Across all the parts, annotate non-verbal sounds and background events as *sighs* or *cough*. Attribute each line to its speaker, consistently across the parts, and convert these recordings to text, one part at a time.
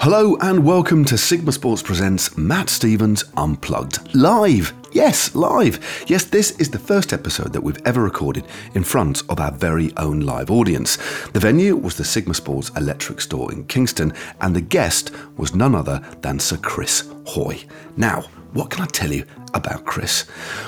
Speaker 1: Hello and welcome to Sigma Sports Presents Matt Stephens Unplugged live. Yes, live. Yes, this is the first episode that we've ever recorded in front of our very own live audience. The venue was the Sigma Sports Electric Store in Kingston, and the guest was none other than Sir Chris Hoy. Now, what can I tell you about Chris?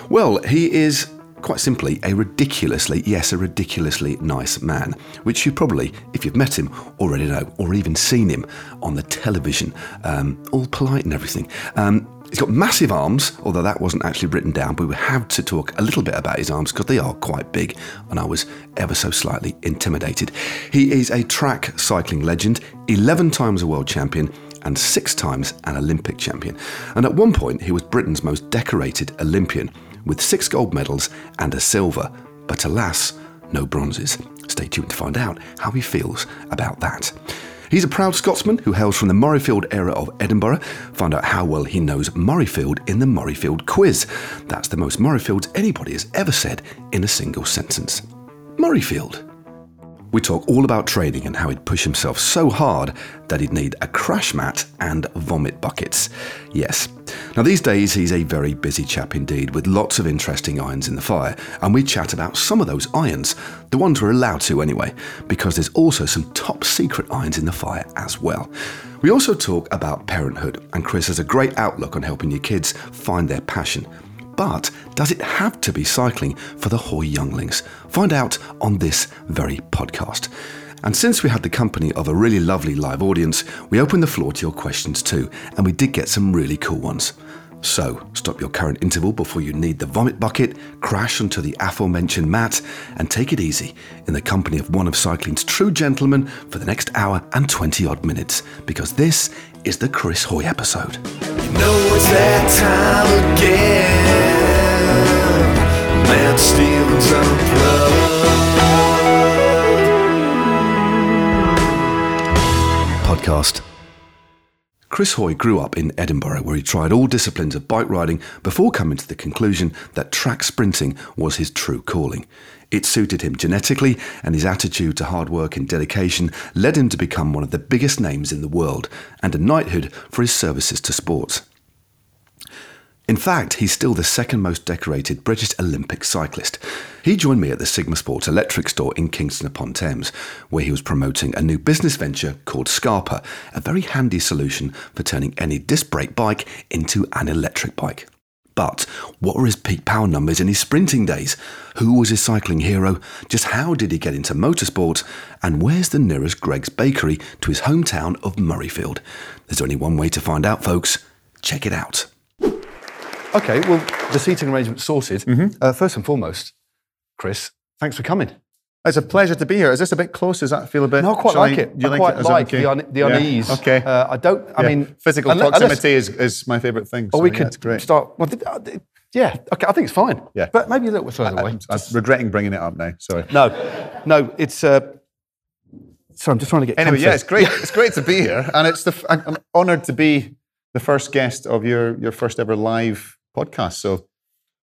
Speaker 1: Well, he is quite simply a ridiculously, yes, a ridiculously nice man, which you probably, if you've met him, already know, or even seen him on the television, um, all polite and everything. Um, He's got massive arms, although that wasn't actually written down, but we have to talk a little bit about his arms because they are quite big, and I was ever so slightly intimidated. He is a track cycling legend, 11 times a world champion, and six times an Olympic champion. And at one point, he was Britain's most decorated Olympian with six gold medals and a silver, but alas, no bronzes. Stay tuned to find out how he feels about that. He's a proud Scotsman who hails from the Murrayfield era of Edinburgh. Find out how well he knows Murrayfield in the Murrayfield quiz. That's the most Murrayfields anybody has ever said in a single sentence. Murrayfield. We talk all about training and how he'd push himself so hard that he'd need a crash mat and vomit buckets. Yes. Now, these days, he's a very busy chap indeed, with lots of interesting irons in the fire, and we chat about some of those irons, the ones we're allowed to anyway, because there's also some top secret irons in the fire as well. We also talk about parenthood, and Chris has a great outlook on helping your kids find their passion. But does it have to be cycling for the Hoy younglings? Find out on this very podcast. And since we had the company of a really lovely live audience, we opened the floor to your questions too, and we did get some really cool ones. So, stop your current interval before you need the vomit bucket, crash onto the aforementioned mat, and take it easy in the company of one of cycling's true gentlemen for the next hour and 20 odd minutes, because this is the Chris Hoy episode.
Speaker 2: You know it's that time again. Matt Stephens
Speaker 1: podcast. Chris Hoy grew up in Edinburgh, where he tried all disciplines of bike riding before coming to the conclusion that track sprinting was his true calling. It suited him genetically, and his attitude to hard work and dedication led him to become one of the biggest names in the world and a knighthood for his services to sports. In fact, he's still the second most decorated British Olympic cyclist. He joined me at the Sigma Sports Electric store in Kingston upon Thames, where he was promoting a new business venture called Skarper, a very handy solution for turning any disc brake bike into an electric bike. But what were his peak power numbers in his sprinting days? Who was his cycling hero? Just how did he get into motorsport? And where's the nearest Greggs Bakery to his hometown of Murrayfield? There's only one way to find out, folks. Check it out. Okay, well, the seating arrangement's sorted. Uh, first and foremost, Chris, thanks for coming.
Speaker 3: It's a pleasure to be here. Is this a bit close? Does that feel a bit?
Speaker 1: No, I quite like it.
Speaker 3: You
Speaker 1: I quite
Speaker 3: it
Speaker 1: like
Speaker 3: okay?
Speaker 1: the, un- the
Speaker 3: Yeah.
Speaker 1: unease.
Speaker 3: Okay.
Speaker 1: Uh, I don't, I
Speaker 3: Yeah.
Speaker 1: mean,
Speaker 3: physical
Speaker 1: unless-
Speaker 3: proximity is, is my favourite thing.
Speaker 1: Or
Speaker 3: so
Speaker 1: we
Speaker 3: yeah,
Speaker 1: could
Speaker 3: it's great.
Speaker 1: start. Well, uh, yeah, okay, I think it's fine.
Speaker 3: Yeah.
Speaker 1: But maybe a little bit further away.
Speaker 3: I'm, regretting bringing it up now. Sorry.
Speaker 1: No, no, it's. Uh, sorry, I'm just trying to get.
Speaker 3: Anyway,
Speaker 1: comfy.
Speaker 3: yeah, it's great. *laughs* It's great to be here, and it's the. I'm honoured to be the first guest of your your first ever live podcast. So,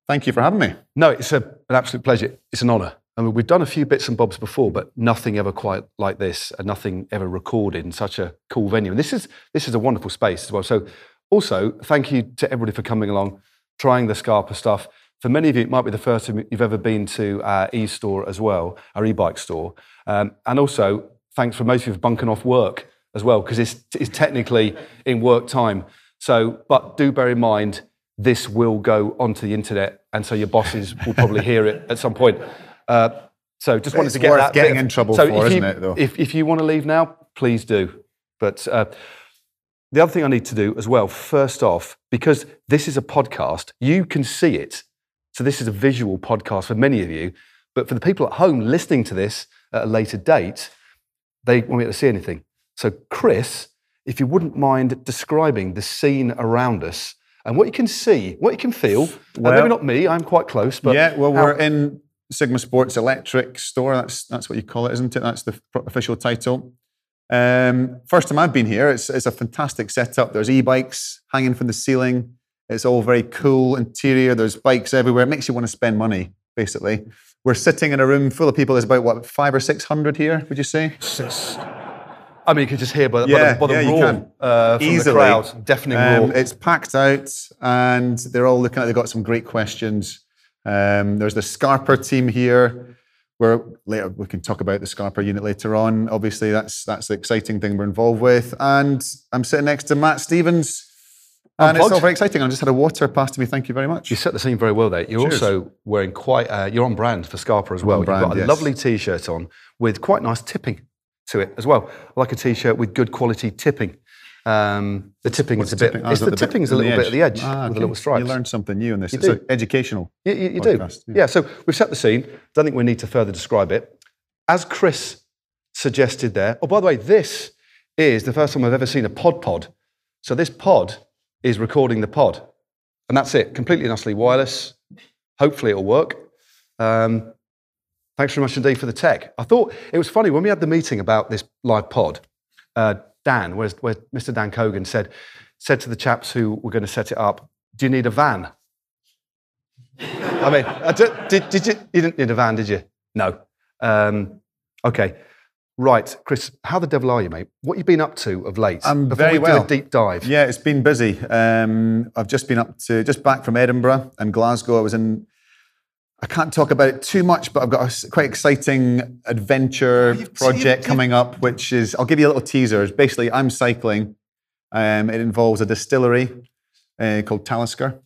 Speaker 3: thank you for having me.
Speaker 1: No, it's a, an absolute pleasure. It's an honour. I mean, we've done a few bits and bobs before, but nothing ever quite like this, and nothing ever recorded in such a cool venue. And this is this is a wonderful space as well. So, also, thank you to everybody for coming along, trying the Skarper stuff. For many of you, it might be the first time you've ever been to our e-store as well, our e-bike store. Um, and also, thanks for most of you for bunking off work as well, because it's, it's technically in work time. So, but do bear in mind, this will go onto the internet, and so your bosses will probably hear it at some point. Uh, so, just wanted to get that.
Speaker 3: getting
Speaker 1: of-
Speaker 3: in trouble
Speaker 1: so
Speaker 3: for, isn't
Speaker 1: you,
Speaker 3: it, though?
Speaker 1: If, if you want to leave now, please do. But uh, the other thing I need to do as well, first off, because this is a podcast, you can see it. So this is a visual podcast for many of you. But for the people at home listening to this at a later date, they won't be able to see anything. So, Chris, if you wouldn't mind describing the scene around us and what you can see, what you can feel. Uh,
Speaker 3: Well-
Speaker 1: maybe not me, I'm quite close, but
Speaker 3: yeah, well, we're in Sigma Sports Electric Store. That's that's what you call it, isn't it? That's the pro- official title. Um, first time I've been here. It's it's a fantastic setup. There's e-bikes hanging from the ceiling. It's all very cool interior. There's bikes everywhere. It makes you want to spend money. Basically, we're sitting in a room full of people. There's about what five or six hundred here. Would you say?
Speaker 1: Six- I mean, you can just hear by, by
Speaker 3: Yeah,
Speaker 1: the, by the
Speaker 3: yeah,
Speaker 1: roar uh, from
Speaker 3: Easily.
Speaker 1: the crowd, deafening
Speaker 3: Um,
Speaker 1: roar.
Speaker 3: it's packed out, and they're all looking like they've got some great questions. Um, there's the Skarper team here. Where later we can talk about the Skarper unit later on. Obviously, that's that's the exciting thing we're involved with. And I'm sitting next to Matt Stephens, and it's all very exciting. I just had a water passed to me. Thank you very much.
Speaker 1: You set the scene very well there. You're
Speaker 3: Cheers.
Speaker 1: also wearing quite, uh, you're on brand for Skarper as well.
Speaker 3: brand,
Speaker 1: You've got a
Speaker 3: yes.
Speaker 1: lovely t shirt on with quite nice tipping to it as well. I like a t shirt with good quality tipping. Um, the tipping is a bit,
Speaker 3: oh,
Speaker 1: it's
Speaker 3: is
Speaker 1: the
Speaker 3: bit
Speaker 1: tipping's a little bit at the edge
Speaker 3: Ah,
Speaker 1: with
Speaker 3: okay.
Speaker 1: a little stripe.
Speaker 3: You learned something new in this.
Speaker 1: You
Speaker 3: it's
Speaker 1: do.
Speaker 3: educational.
Speaker 1: You, you, you do. Yeah.
Speaker 3: yeah.
Speaker 1: so we've set the scene. Don't think we need to further describe it. As Chris suggested there, oh, by the way, this is the first time I've ever seen a pod pod. So this pod is recording the pod. And that's it, completely and utterly wireless. Hopefully it'll work. Um, thanks very much indeed for the tech. I thought it was funny when we had the meeting about this live pod. Uh, Dan, where's, where Mr. Dan Cogan said, said to the chaps who were going to set it up, "Do you need a van?" I mean, I did, did you? You didn't need a van, did you? No. Um, okay. Right, Chris. How the devil are you, mate? What you been up to of late?
Speaker 3: I'm
Speaker 1: Before
Speaker 3: very
Speaker 1: we
Speaker 3: well.
Speaker 1: do a deep dive.
Speaker 3: Yeah, it's been busy. Um, I've just been up to just back from Edinburgh and Glasgow. I was in. I can't talk about it too much, but I've got a quite exciting adventure
Speaker 1: you've-
Speaker 3: project
Speaker 1: you've-
Speaker 3: coming up, which is I'll give you a little teaser. Basically I'm cycling. Um, it involves a distillery uh, called Talisker.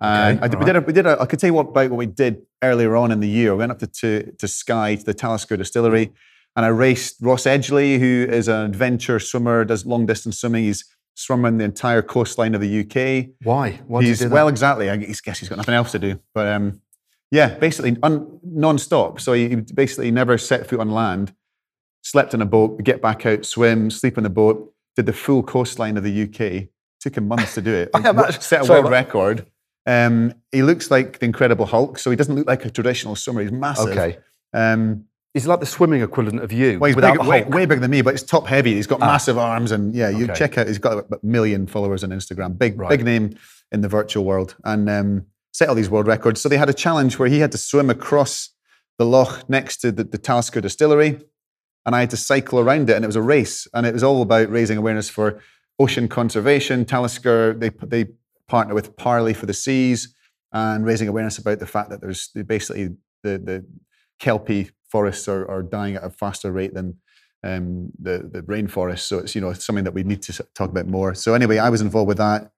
Speaker 3: And I did, we did, a, we did a, I could tell you what, about what we did earlier on in the year. We went up to, to, to Skye, to the Talisker distillery, and I raced Ross Edgley, who is an adventure swimmer, does long distance swimming. He's swimming the entire coastline of the UK.
Speaker 1: Why? Why
Speaker 3: he's, well, exactly. I guess guess he's got nothing else to do. But um, yeah, basically un, non-stop. So he, basically never set foot on land, slept in a boat, get back out, swim, sleep in the boat, did the full coastline of the UK. Took him months to do it. *laughs*
Speaker 1: Imagine-
Speaker 3: Set a
Speaker 1: sorry,
Speaker 3: world record. Um, he looks like the Incredible Hulk, so he doesn't look like a traditional swimmer. He's massive.
Speaker 1: Okay.
Speaker 3: Um,
Speaker 1: He's like the swimming equivalent of you,
Speaker 3: well, he's
Speaker 1: without
Speaker 3: big,
Speaker 1: the
Speaker 3: way, way bigger than me, but he's top heavy. He's got massive arms, and yeah, you
Speaker 1: Okay.
Speaker 3: check out. He's got a million followers on Instagram. Big,
Speaker 1: Right.
Speaker 3: big name in the virtual world, and um, set all these world records. So they had a challenge where he had to swim across the loch next to the, the Talisker distillery, and I had to cycle around it, and it was a race, and it was all about raising awareness for ocean conservation. Talisker they they partner with Parley for the Seas, and raising awareness about the fact that there's basically the the kelpie forests are, are dying at a faster rate than um, the the rainforest. So it's you know something that we need to talk about more. So anyway, I was involved with that,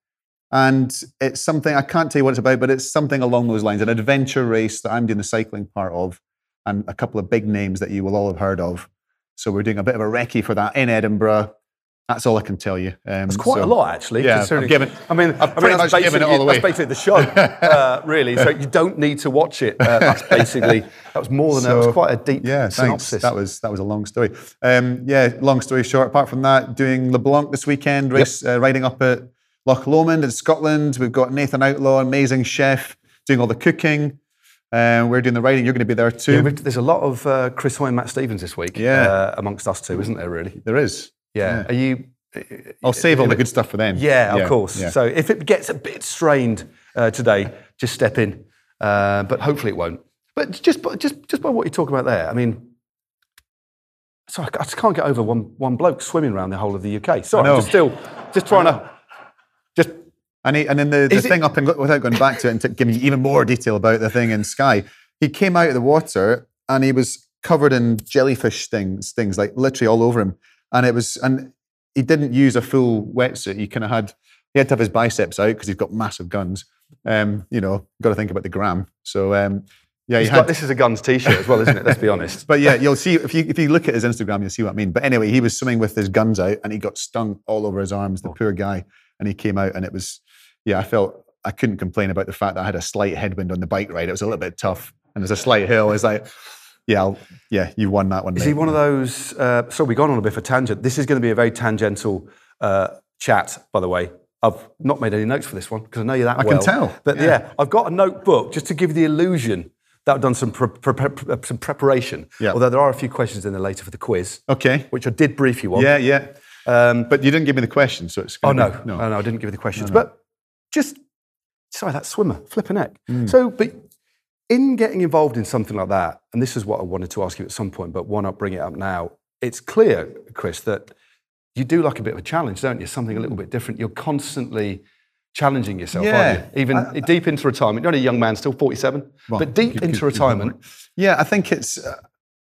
Speaker 3: and it's something I can't tell you what it's about, but it's something along those lines, an adventure race that I'm doing the cycling part of, and a couple of big names that you will all have heard of. So we're doing a bit of a recce for that in Edinburgh. That's all I can tell you. Um,
Speaker 1: It's quite
Speaker 3: so-
Speaker 1: a lot, actually.
Speaker 3: Yeah, I've given-
Speaker 1: I mean,
Speaker 3: I've
Speaker 1: I mean, that's
Speaker 3: much given it
Speaker 1: basically-
Speaker 3: all away.
Speaker 1: That's basically the show, *laughs* uh, really. So you don't need to watch it. Uh, that's *laughs* basically that was more than that. It was quite a deep
Speaker 3: yeah, thanks.
Speaker 1: synopsis.
Speaker 3: That was that was a long story. Um, yeah, long story short. Apart from that, doing LeBlanc this weekend, race uh, riding up at Loch Lomond in Scotland. We've got Nathan Outlaw, amazing chef, doing all the cooking. Uh, we're doing the writing. You're going to be there too.
Speaker 1: Yeah, there's a lot of uh, Chris Hoy and Matt Stephens this week.
Speaker 3: Yeah.
Speaker 1: uh, amongst us two, isn't there? Really?
Speaker 3: there is.
Speaker 1: Yeah. Are you?
Speaker 3: I'll save all the good stuff for them.
Speaker 1: Yeah, of course.
Speaker 3: yeah.
Speaker 1: So if it gets a bit strained uh, today, just step in. Uh, but hopefully it won't. But just by- just just by what you talk about there, I mean, sorry, I just can't get over one one bloke swimming around the whole of the UK. Sorry. I'm just still just trying to
Speaker 3: And, he, and then the, the
Speaker 1: Is it-
Speaker 3: thing up and without going back to it and to giving you even more detail about the thing in Skye, he came out of the water and he was covered in jellyfish stings, stings like literally all over him. And it was, and he didn't use a full wetsuit. He kind of had, he had to have his biceps out because he's got massive guns. Um, you know, got to think about the gram. So um, yeah, had,
Speaker 1: got- this is a guns t-shirt as well, isn't it? Let's be honest. *laughs*
Speaker 3: but yeah, you'll see if you if you look at his Instagram, you'll see what I mean. But anyway, he was swimming with his guns out, and he got stung all over his arms.
Speaker 1: Oh.
Speaker 3: The poor guy, and he came out, and it was yeah. I felt I couldn't complain about the fact that I had a slight headwind on the bike ride. It was a little bit tough, and there's a slight hill. It's like yeah, I'll, yeah, you won that one.
Speaker 1: Is
Speaker 3: mate.
Speaker 1: he one of those? Uh, so we've gone on a bit of a tangent. This is going to be a very tangential uh, chat, by the way. I've not made any notes for this one because I know you that
Speaker 3: I can tell,
Speaker 1: But yeah.
Speaker 3: yeah.
Speaker 1: I've got a notebook just to give you the illusion that I've done some pre- pre- pre- some preparation.
Speaker 3: Yeah.
Speaker 1: Although there are a few questions in there later for the quiz,
Speaker 3: Okay.
Speaker 1: which I did brief you on.
Speaker 3: Yeah, yeah.
Speaker 1: Um,
Speaker 3: But you didn't give me the questions, so it's.
Speaker 1: oh no,
Speaker 3: be-
Speaker 1: no, no, I didn't give you the questions. But just sorry, that swimmer, flipping neck.
Speaker 3: Hmm.
Speaker 1: So, but in getting involved in something like that, and this is what I wanted to ask you at some point, but why not bring it up now? it's clear, Chris, that you do like a bit of a challenge, don't you? Something a little bit different. You're constantly challenging yourself,
Speaker 3: Yeah.
Speaker 1: aren't you? Even deep into retirement. You're only a young man, still 47,
Speaker 3: Well,
Speaker 1: but deep
Speaker 3: good-
Speaker 1: into
Speaker 3: good- good
Speaker 1: retirement.
Speaker 3: Yeah, I think it's uh,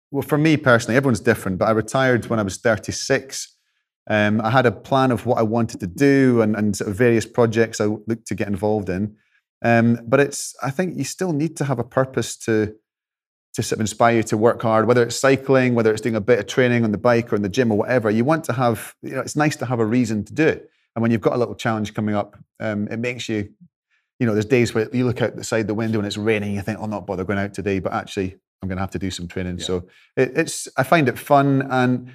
Speaker 3: well for me personally. Everyone's different, but I retired when I was 36. Um, I had a plan of what I wanted to do and, and sort of various projects I looked to get involved in. Um, but it's I think you still need to have a purpose to to sort of inspire you to work hard, whether it's cycling, whether it's doing a bit of training on the bike or in the gym or whatever. You want to have, you know, it's nice to have a reason to do it. And when you've got a little challenge coming up, um, it makes you, you know, there's days where you look out the side the window and it's raining, you think, I'll not bother going out today, but actually I'm going to have to do some training. So it, it's, I find it fun and,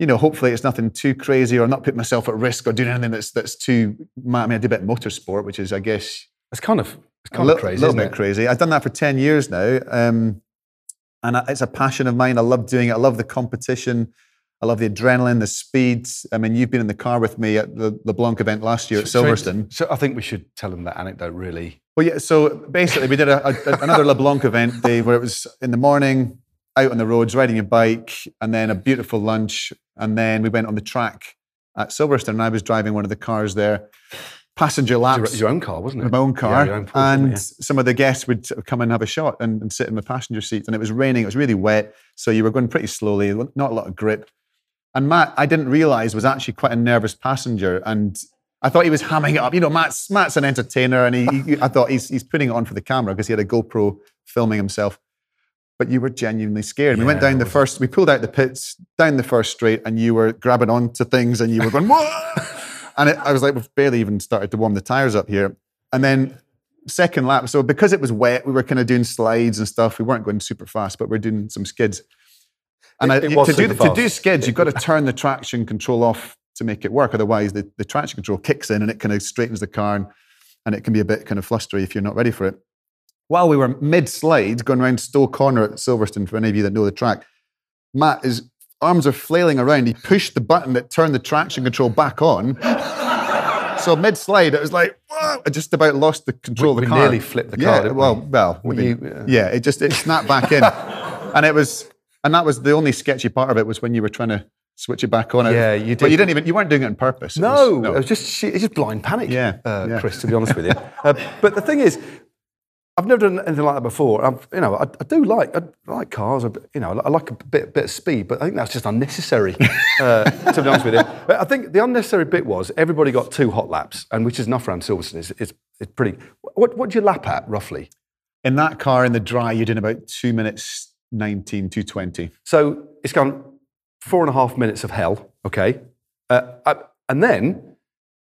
Speaker 3: you know, hopefully it's nothing too crazy or not put myself at risk or doing anything that's that's too. I mean, I do a bit of motorsport, which is, I guess,
Speaker 1: It's kind of, it's
Speaker 3: a
Speaker 1: kind
Speaker 3: little,
Speaker 1: of crazy,
Speaker 3: little bit
Speaker 1: it?
Speaker 3: crazy. I've done that for 10 years now. Um, and I- it's a passion of mine. I love doing it. I love the competition. I love the adrenaline, the speed. I mean, you've been in the car with me at the LeBlanc event last year at Silverstone.
Speaker 1: So I think we should tell them that anecdote, really.
Speaker 3: Well, yeah. So basically, we did a, a, another *laughs* LeBlanc event, day where it was in the morning, out on the roads, riding a bike, and then a beautiful lunch, and then we went on the track at Silverstone. And I was driving one of the cars there, passenger
Speaker 1: Your,
Speaker 3: laps.
Speaker 1: your own car, wasn't it?
Speaker 3: my own
Speaker 1: Yeah,
Speaker 3: car,
Speaker 1: your own
Speaker 3: and
Speaker 1: it?
Speaker 3: some of the guests would come and have a shot and, and sit in the passenger seat. And it was raining; it was really wet, so you were going pretty slowly, not a lot of grip. And Matt, I didn't realize was actually quite a nervous passenger, and I thought he was hamming it up. You know, Matt's Matt's an entertainer, and he, he I thought he's he's putting it on for the camera because he had a GoPro filming himself. But you were genuinely scared. we went down the first, we pulled out the pits, down the first straight, and you were grabbing onto things and you were going, Whoa! *laughs* And it, I was like, we've barely even started to warm the tires up here. And then second lap, so because it was wet, we were kind of doing slides and stuff. We weren't going super fast, but we're doing some skids. And
Speaker 1: It-
Speaker 3: I,
Speaker 1: it
Speaker 3: to, do,
Speaker 1: super
Speaker 3: to do
Speaker 1: fast.
Speaker 3: skids, you've got to turn the traction control off to make it work. Otherwise, the, the traction control kicks in and it kind of straightens the car and, and it can be a bit kind of flustery if you're not ready for it. While we were mid slide going around Stowe Corner at Silverstone, for any of you that know the track, Matt, his arms are flailing around. He pushed the button that turned the traction control back on. *laughs* so mid slide, it was like, whoa, I just about lost the control
Speaker 1: We-
Speaker 3: of the
Speaker 1: we
Speaker 3: car.
Speaker 1: nearly flipped the car,
Speaker 3: Yeah,
Speaker 1: didn't we?
Speaker 3: well, well,
Speaker 1: Well,
Speaker 3: I
Speaker 1: you-
Speaker 3: yeah, it just it snapped back in, *laughs* and it was, and that was the only sketchy part of it was when you were trying to switch it back on.
Speaker 1: Yeah, you did.
Speaker 3: But you didn't even you weren't doing it on purpose. It
Speaker 1: No,
Speaker 3: was-
Speaker 1: it was just she- it's just blind panic.
Speaker 3: Yeah,
Speaker 1: uh,
Speaker 3: yeah.
Speaker 1: Chris. To be honest with you, *laughs* uh, but the thing is, I've never done anything like that before. I've, you know, I, I do like I like cars. I, you know, I like a bit bit of speed, but I think that's just unnecessary. *laughs* uh, to be honest with you, but I think the unnecessary bit was everybody got two hot laps, and which is enough around Silverstone. It's, it's, it's pretty. What what do you lap at roughly?
Speaker 3: in that car in the dry, you're doing about two minutes 19, 220.
Speaker 1: So it's gone four and a half minutes of hell, okay? Uh, uh, and then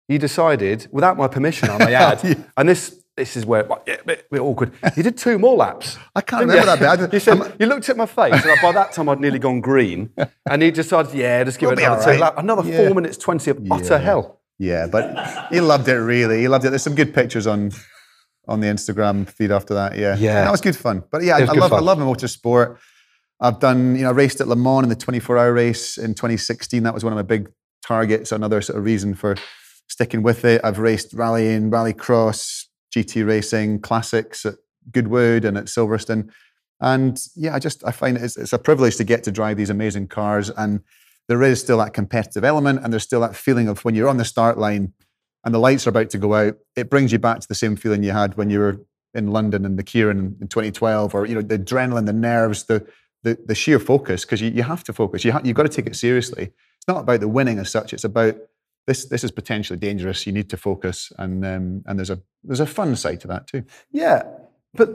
Speaker 1: you decided, without my permission, I may *laughs* add, and this this is where yeah, a bit, bit awkward. You did two more laps.
Speaker 3: I can't remember
Speaker 1: you?
Speaker 3: that bit.
Speaker 1: You, said,
Speaker 3: I'm-
Speaker 1: you looked at my face, and by that time I'd nearly gone green, *laughs* and he decided, yeah, just give it another
Speaker 3: all
Speaker 1: two laps. Another
Speaker 3: Yeah.
Speaker 1: four minutes twenty of utter
Speaker 3: Yeah.
Speaker 1: hell.
Speaker 3: Yeah, but he loved it really. He loved it. There's some good pictures on on the Instagram feed after that. Yeah,
Speaker 1: Yeah.
Speaker 3: that was good fun. But yeah, I, I love I love motorsport. I've done you know I raced at Le Mans in the 24 hour race in 2016. That was one of my big targets. Another sort of reason for sticking with it. I've raced rallying, rallycross, GT racing, classics at Goodwood and at Silverstone. And yeah, I just I find it's, it's a privilege to get to drive these amazing cars, and there is still that competitive element, and there's still that feeling of when you're on the start line and the lights are about to go out. It brings you back to the same feeling you had when you were in London in the Keirin in 2012, or you know the adrenaline, the nerves, the the, the sheer focus, because you, you have to focus. You ha- you've got to take it seriously. It's not about the winning as such. It's about this. This is potentially dangerous. You need to focus, and um, and there's a there's a fun side to that too.
Speaker 1: Yeah, but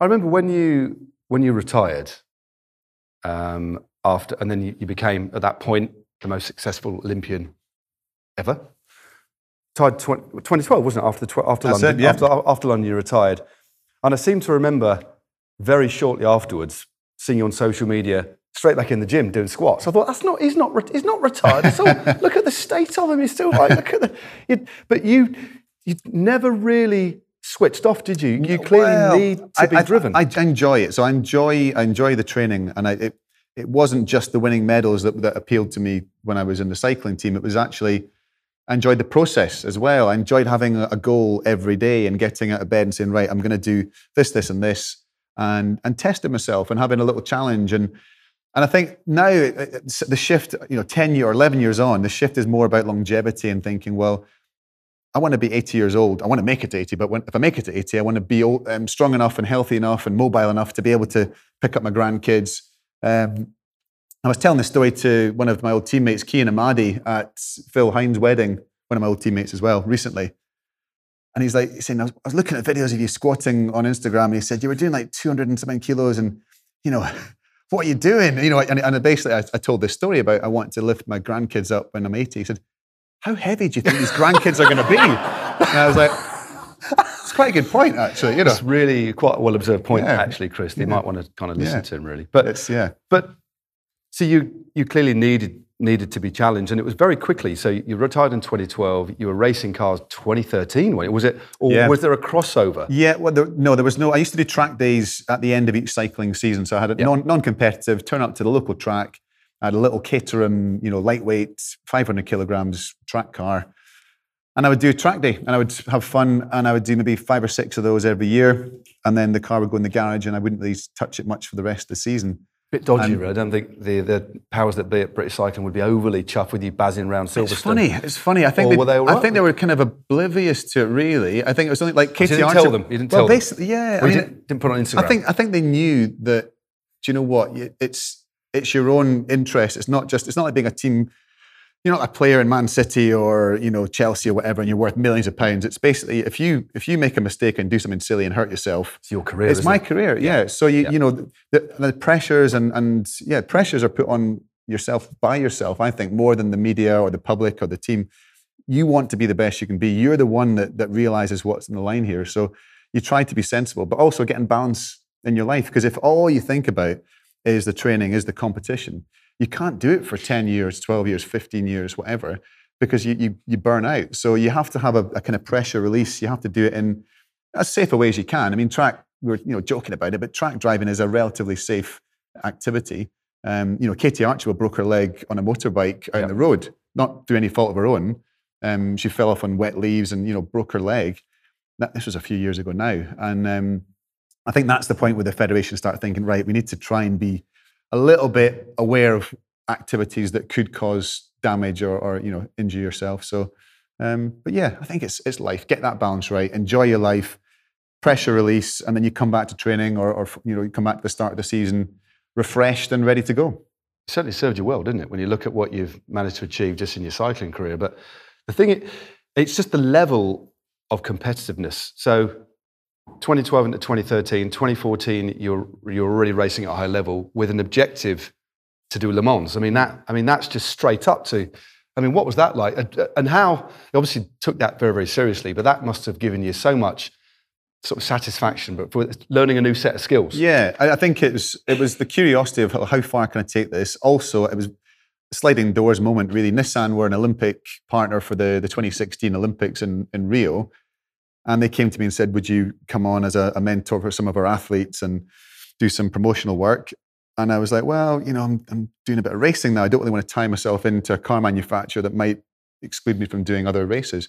Speaker 1: I remember when you when you retired um, after, and then you, you became at that point the most successful Olympian ever. Tied tw- 2012, wasn't it? After the tw- after
Speaker 3: That's
Speaker 1: London,
Speaker 3: it, yeah.
Speaker 1: after after London, you retired, and I seem to remember very shortly afterwards seeing you on social media. Straight back in the gym doing squats. I thought that's not. He's not. He's not retired all. *laughs* look at the state of him. He's still like. Look at the. You, but you, you never really switched off, did you? You clearly
Speaker 3: Well,
Speaker 1: need to
Speaker 3: I-
Speaker 1: be
Speaker 3: I,
Speaker 1: driven.
Speaker 3: I, enjoy it. So I enjoy I enjoy the training, and I, it it wasn't just the winning medals that, that appealed to me when I was in the cycling team. It was actually I enjoyed the process as well. I enjoyed having a, a goal every day and getting out of bed and saying, right, I'm going to do this, this, and this, and and testing myself and having a little challenge. And And I think now it's the shift, you know, 10 year or 11 years on, the shift is more about longevity and thinking, well, I want to be 80 years old. I want to make it to 80, but when, if I make it to 80, I want to be old, um, strong enough and healthy enough and mobile enough to be able to pick up my grandkids. Um, I was telling this story to one of my old teammates, Kian Emadi, at Phil Hindes' wedding, one of my old teammates as well, recently. And he's like, he's saying, I was, I was looking at videos of you squatting on Instagram, and he said, you were doing like 200 and something kilos, and, you know, what are you doing? You know, and, and basically I, I told this story about I want to lift my grandkids up when I'm 80. He said, how heavy do you think these grandkids are going to be? And I was like, it's quite a good point, actually. You know,
Speaker 1: It's really quite a well observed point,
Speaker 3: Yeah.
Speaker 1: actually, Chris. You might want to kind of listen
Speaker 3: Yeah.
Speaker 1: to him, really. But
Speaker 3: it's, yeah.
Speaker 1: But so you you clearly needed needed to be challenged, and it was very quickly. So you retired in 2012. You were racing cars 2013. wasn't it? Was it, or
Speaker 3: Yeah.
Speaker 1: was there a crossover?
Speaker 3: Yeah, well, there, no, there was no. I used to do track days at the end of each cycling season, so I had a non, non-competitive. Turn up to the local track. I had a little Caterham, you know, lightweight, 500 kilograms track car, and I would do track day, and I would have fun, and I would do maybe five or six of those every year, and then the car would go in the garage, and I wouldn't really touch it much for the rest of the season.
Speaker 1: Bit dodgy, really. I don't think the, the powers that be at British Cycling would be overly chuffed with you buzzing around Silverstone.
Speaker 3: It's funny. It's funny. I think they,
Speaker 1: were they
Speaker 3: I think they were kind of oblivious to it. Really, I think it was something like oh, Katie
Speaker 1: didn't
Speaker 3: Archer.
Speaker 1: tell them? You didn't
Speaker 3: well,
Speaker 1: tell them?
Speaker 3: yeah.
Speaker 1: Or
Speaker 3: I mean,
Speaker 1: didn't, didn't put on Instagram.
Speaker 3: I think I think they knew that. Do you know what? It's it's your own interest. It's not just. It's not like being a team. You're not a player in Man City or you know Chelsea or whatever, and you're worth millions of pounds. It's basically if you if you make a mistake and do something silly and hurt yourself,
Speaker 1: it's your career.
Speaker 3: it's my
Speaker 1: it?
Speaker 3: career. Yeah. So you
Speaker 1: Yeah.
Speaker 3: you know the, the pressures and and yeah pressures are put on yourself by yourself. I think more than the media or the public or the team. You want to be the best you can be. You're the one that that realizes what's in the line here. So you try to be sensible, but also getting balance in your life. Because if all you think about is the training, is the competition, you can't do it for 10 years, 12 years, 15 years, whatever, because you, you, you burn out. So you have to have a, a kind of pressure release. You have to do it in as safe a way as you can. I mean, track, we are you know, joking about it, but track driving is a relatively safe activity. Um, you know, Katie Archibald broke her leg on a motorbike out on the road, not through any fault of her own. Um, she fell off on wet leaves and, you know, broke her leg. That, this was a few years ago now. And um, I think that's the point where the federation start thinking, right, we need to try and be a little bit aware of activities that could cause damage or, or you know, injure yourself. So, um, but yeah, I think it's it's life. Get that balance right. Enjoy your life. Pressure release, and then you come back to training, or, or you know, you come back to the start of the season refreshed and ready to go.
Speaker 1: It certainly served you well, didn't it? When you look at what you've managed to achieve just in your cycling career. But the thing, it, it's just the level of competitiveness. So 2012 into 2013, 2014, you're, you're already racing at a high level with an objective to do Le Mans. I mean, that, I mean, that's just straight up to, I mean, what was that like? And- how, you obviously took that very, very seriously, but that must have given you so much sort of satisfaction, but for learning a new set of skills.
Speaker 3: Yeah, I, think it was it was the curiosity of how far can I take this. Also, it was sliding doors moment. Really, Nissan were an Olympic partner for the the 2016 Olympics in in Rio, and they came to me and said, "Would you come on as a, a mentor for some of our athletes and do some promotional work?" And I was like, "Well, you know, I'm I'm doing a bit of racing now. I don't really want to tie myself into a car manufacturer that might exclude me from doing other races."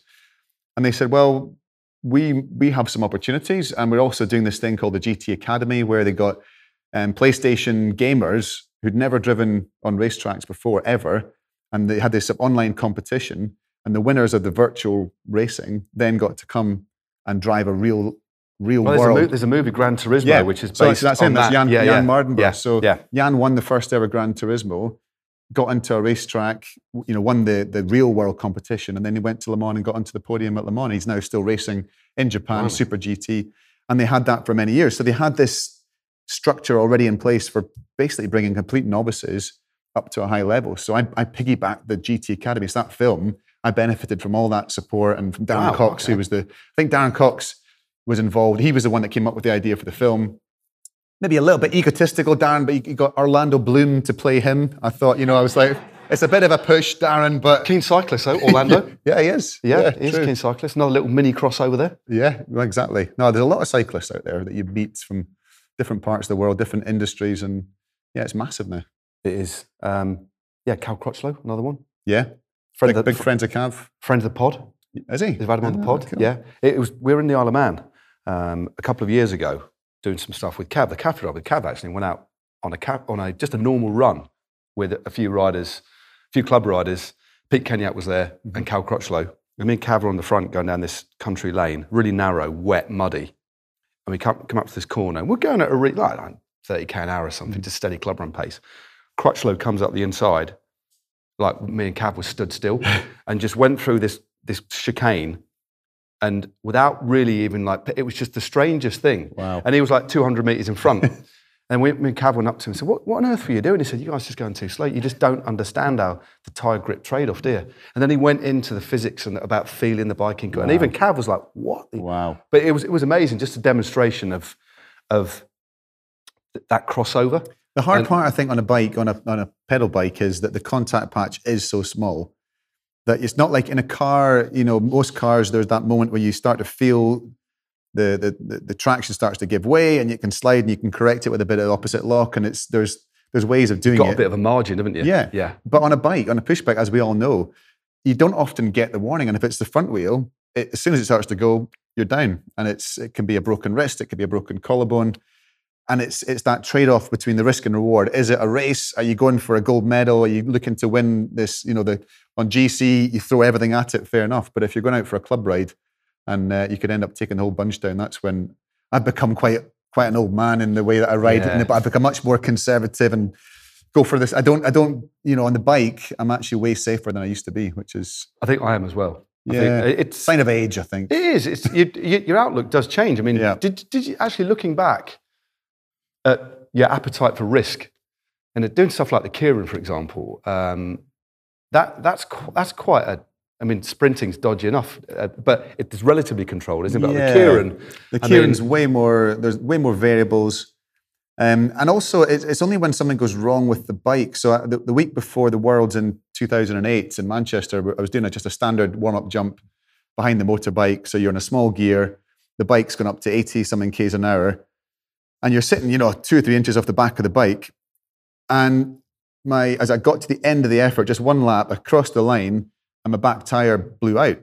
Speaker 3: And they said, "Well." we we have some opportunities, and we're also doing this thing called the GT Academy, where they got um, PlayStation gamers who'd never driven on racetracks before ever, and they had this online competition, and the winners of the virtual racing then got to come and drive a real real
Speaker 1: Well, there's, a
Speaker 3: world.
Speaker 1: mo- there's a movie, Gran Turismo,
Speaker 3: yeah,
Speaker 1: which is based
Speaker 3: so, so that's
Speaker 1: on
Speaker 3: him. That's
Speaker 1: that.
Speaker 3: Jan,
Speaker 1: yeah,
Speaker 3: Jan
Speaker 1: yeah.
Speaker 3: Mardenborough.
Speaker 1: Yeah,
Speaker 3: So. Jan won the first ever Gran Turismo, got into a racetrack, you know, won the, the real world competition, and then he went to Le Mans and got onto the podium at Le Mans. He's now still racing in Japan,
Speaker 1: Blimey.
Speaker 3: Super GT, and they had that for many years. So they had this structure already in place for basically bringing complete novices up to a high level. So I, I piggybacked the GT Academy. So that film, I benefited from all that support and from Darren
Speaker 1: Wow,
Speaker 3: Cox,
Speaker 1: okay.
Speaker 3: who was the, I think Darren Cox was involved. He was the one that came up with the idea for the film maybe a little bit egotistical, Darren, but you got Orlando Bloom to play him. I thought, you know, I was like, it's a bit of a push, Darren, but
Speaker 1: Keen cyclist, though, Orlando. *laughs*
Speaker 3: yeah, he is.
Speaker 1: yeah, he's
Speaker 3: true.
Speaker 1: a keen cyclist. Another little mini crossover there.
Speaker 3: Yeah, well, exactly. No, there's a lot of cyclists out there that you meet from different parts of the world, different industries, and yeah, it's massive now.
Speaker 1: It is. Um, yeah, Cal Crutchlow, another one.
Speaker 3: Yeah,
Speaker 1: Friend
Speaker 3: big,
Speaker 1: of the,
Speaker 3: big friends of Cav.
Speaker 1: friend of the pod.
Speaker 3: Is he?
Speaker 1: We've had him on the
Speaker 3: Ah,
Speaker 1: pod.
Speaker 3: cool.
Speaker 1: Yeah, it was. We were in the Isle of Man um, a couple of years ago doing some stuff with Cav. The Cav driver with Cav actually went out on a cap, on a just a normal run with a few riders, a few club riders. Pete Kennaugh was there and Cal Crutchlow. And me and Cav were on the front going down this country lane, really narrow, wet, muddy. And we come, come up to this corner we're going at a re- like, like 30k an hour or something, just steady club run pace. Crutchlow comes up the inside, like me and Cav were stood still, *laughs* and just went through this this chicane, and without really even like, it was just the strangest thing.
Speaker 3: Wow.
Speaker 1: And he was like 200 meters in front. *laughs* And we, me and Cav went up to him and said, what, what on earth were you doing? He said, You guys are just going too slow. You just don't understand how the tyre grip trade off, do you? And then he went into the physics and about feeling the biking. And even Cav was like, What?
Speaker 3: Wow.
Speaker 1: But it was, it was amazing, just a demonstration of, of th- that crossover.
Speaker 3: The hard
Speaker 1: And-
Speaker 3: part, I think, on a bike, on a, on a pedal bike, is that the contact patch is so small that it's not like in a car, you know, most cars, there's that moment where you start to feel the, the, the, the traction starts to give way and you can slide and you can correct it with a bit of opposite lock. And it's there's there's ways of doing
Speaker 1: Got
Speaker 3: it.
Speaker 1: Got a bit of a margin, haven't you?
Speaker 3: Yeah.
Speaker 1: Yeah.
Speaker 3: But on a bike, on a push bike, as we all know, you don't often get the warning. And if it's the front wheel, it, as soon as it starts to go, you're down. And it's it can be a broken wrist, it could be a broken collarbone. And it's it's that trade-off between the risk and reward. Is it a race? Are you going for a gold medal? Are you looking to win this? You know, the on GC, you throw everything at it, fair enough. But if you're going out for a club ride and uh, you could end up taking the whole bunch down, that's when I've become quite quite an old man in the way that I ride.
Speaker 1: Yeah.
Speaker 3: But I've become much more conservative and go for this. I don't, I don't, you know, on the bike, I'm actually way safer than I used to be, which is
Speaker 1: I think I am as well. I
Speaker 3: Yeah.
Speaker 1: it's
Speaker 3: sign of age, I think.
Speaker 1: It is. It's you, you, your outlook does change. I mean,
Speaker 3: Yeah.
Speaker 1: did did you actually looking back at your appetite for risk and doing stuff like the Keirin, for example? Um, that that's qu- that's quite a. I mean, sprinting's dodgy enough, uh, but it's relatively controlled, isn't it? But
Speaker 3: Yeah.
Speaker 1: the Keirin,
Speaker 3: The
Speaker 1: I
Speaker 3: Keirin's
Speaker 1: mean-
Speaker 3: way more. There's way more variables, um, and also it's, it's only when something goes wrong with the bike. So uh, the, the week before the Worlds in 2008 in Manchester, I was doing a, just a standard warm-up jump behind the motorbike. So you're in a small gear. The bike's gone up to 80 something k's an hour, and you're sitting, you know, two or three inches off the back of the bike, and my as I got to the end of the effort, just one lap across the line, and my back tire blew out.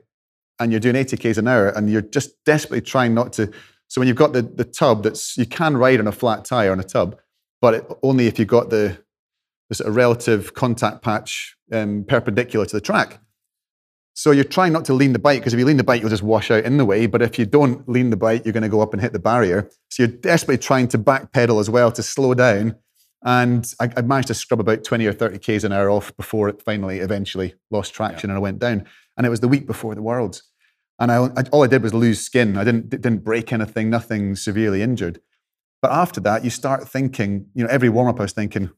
Speaker 3: And you're doing 80 k's an hour and you're just desperately trying not to so when you've got the, the tub that's you can ride on a flat tire on a tub but it, only if you've got the, the sort of relative contact patch um, perpendicular to the track so you're trying not to lean the bike because if you lean the bike you'll just wash out in the way but if you don't lean the bike you're going to go up and hit the barrier so you're desperately trying to back pedal as well to slow down and I, I managed to scrub about 20 or 30 k's an hour off before it finally eventually lost traction and I went down. And it was the week before the Worlds. And I, I- all I did was lose skin. I didn't, didn't break anything, nothing severely injured. But after that, you start thinking, you know, every warm up I was thinking,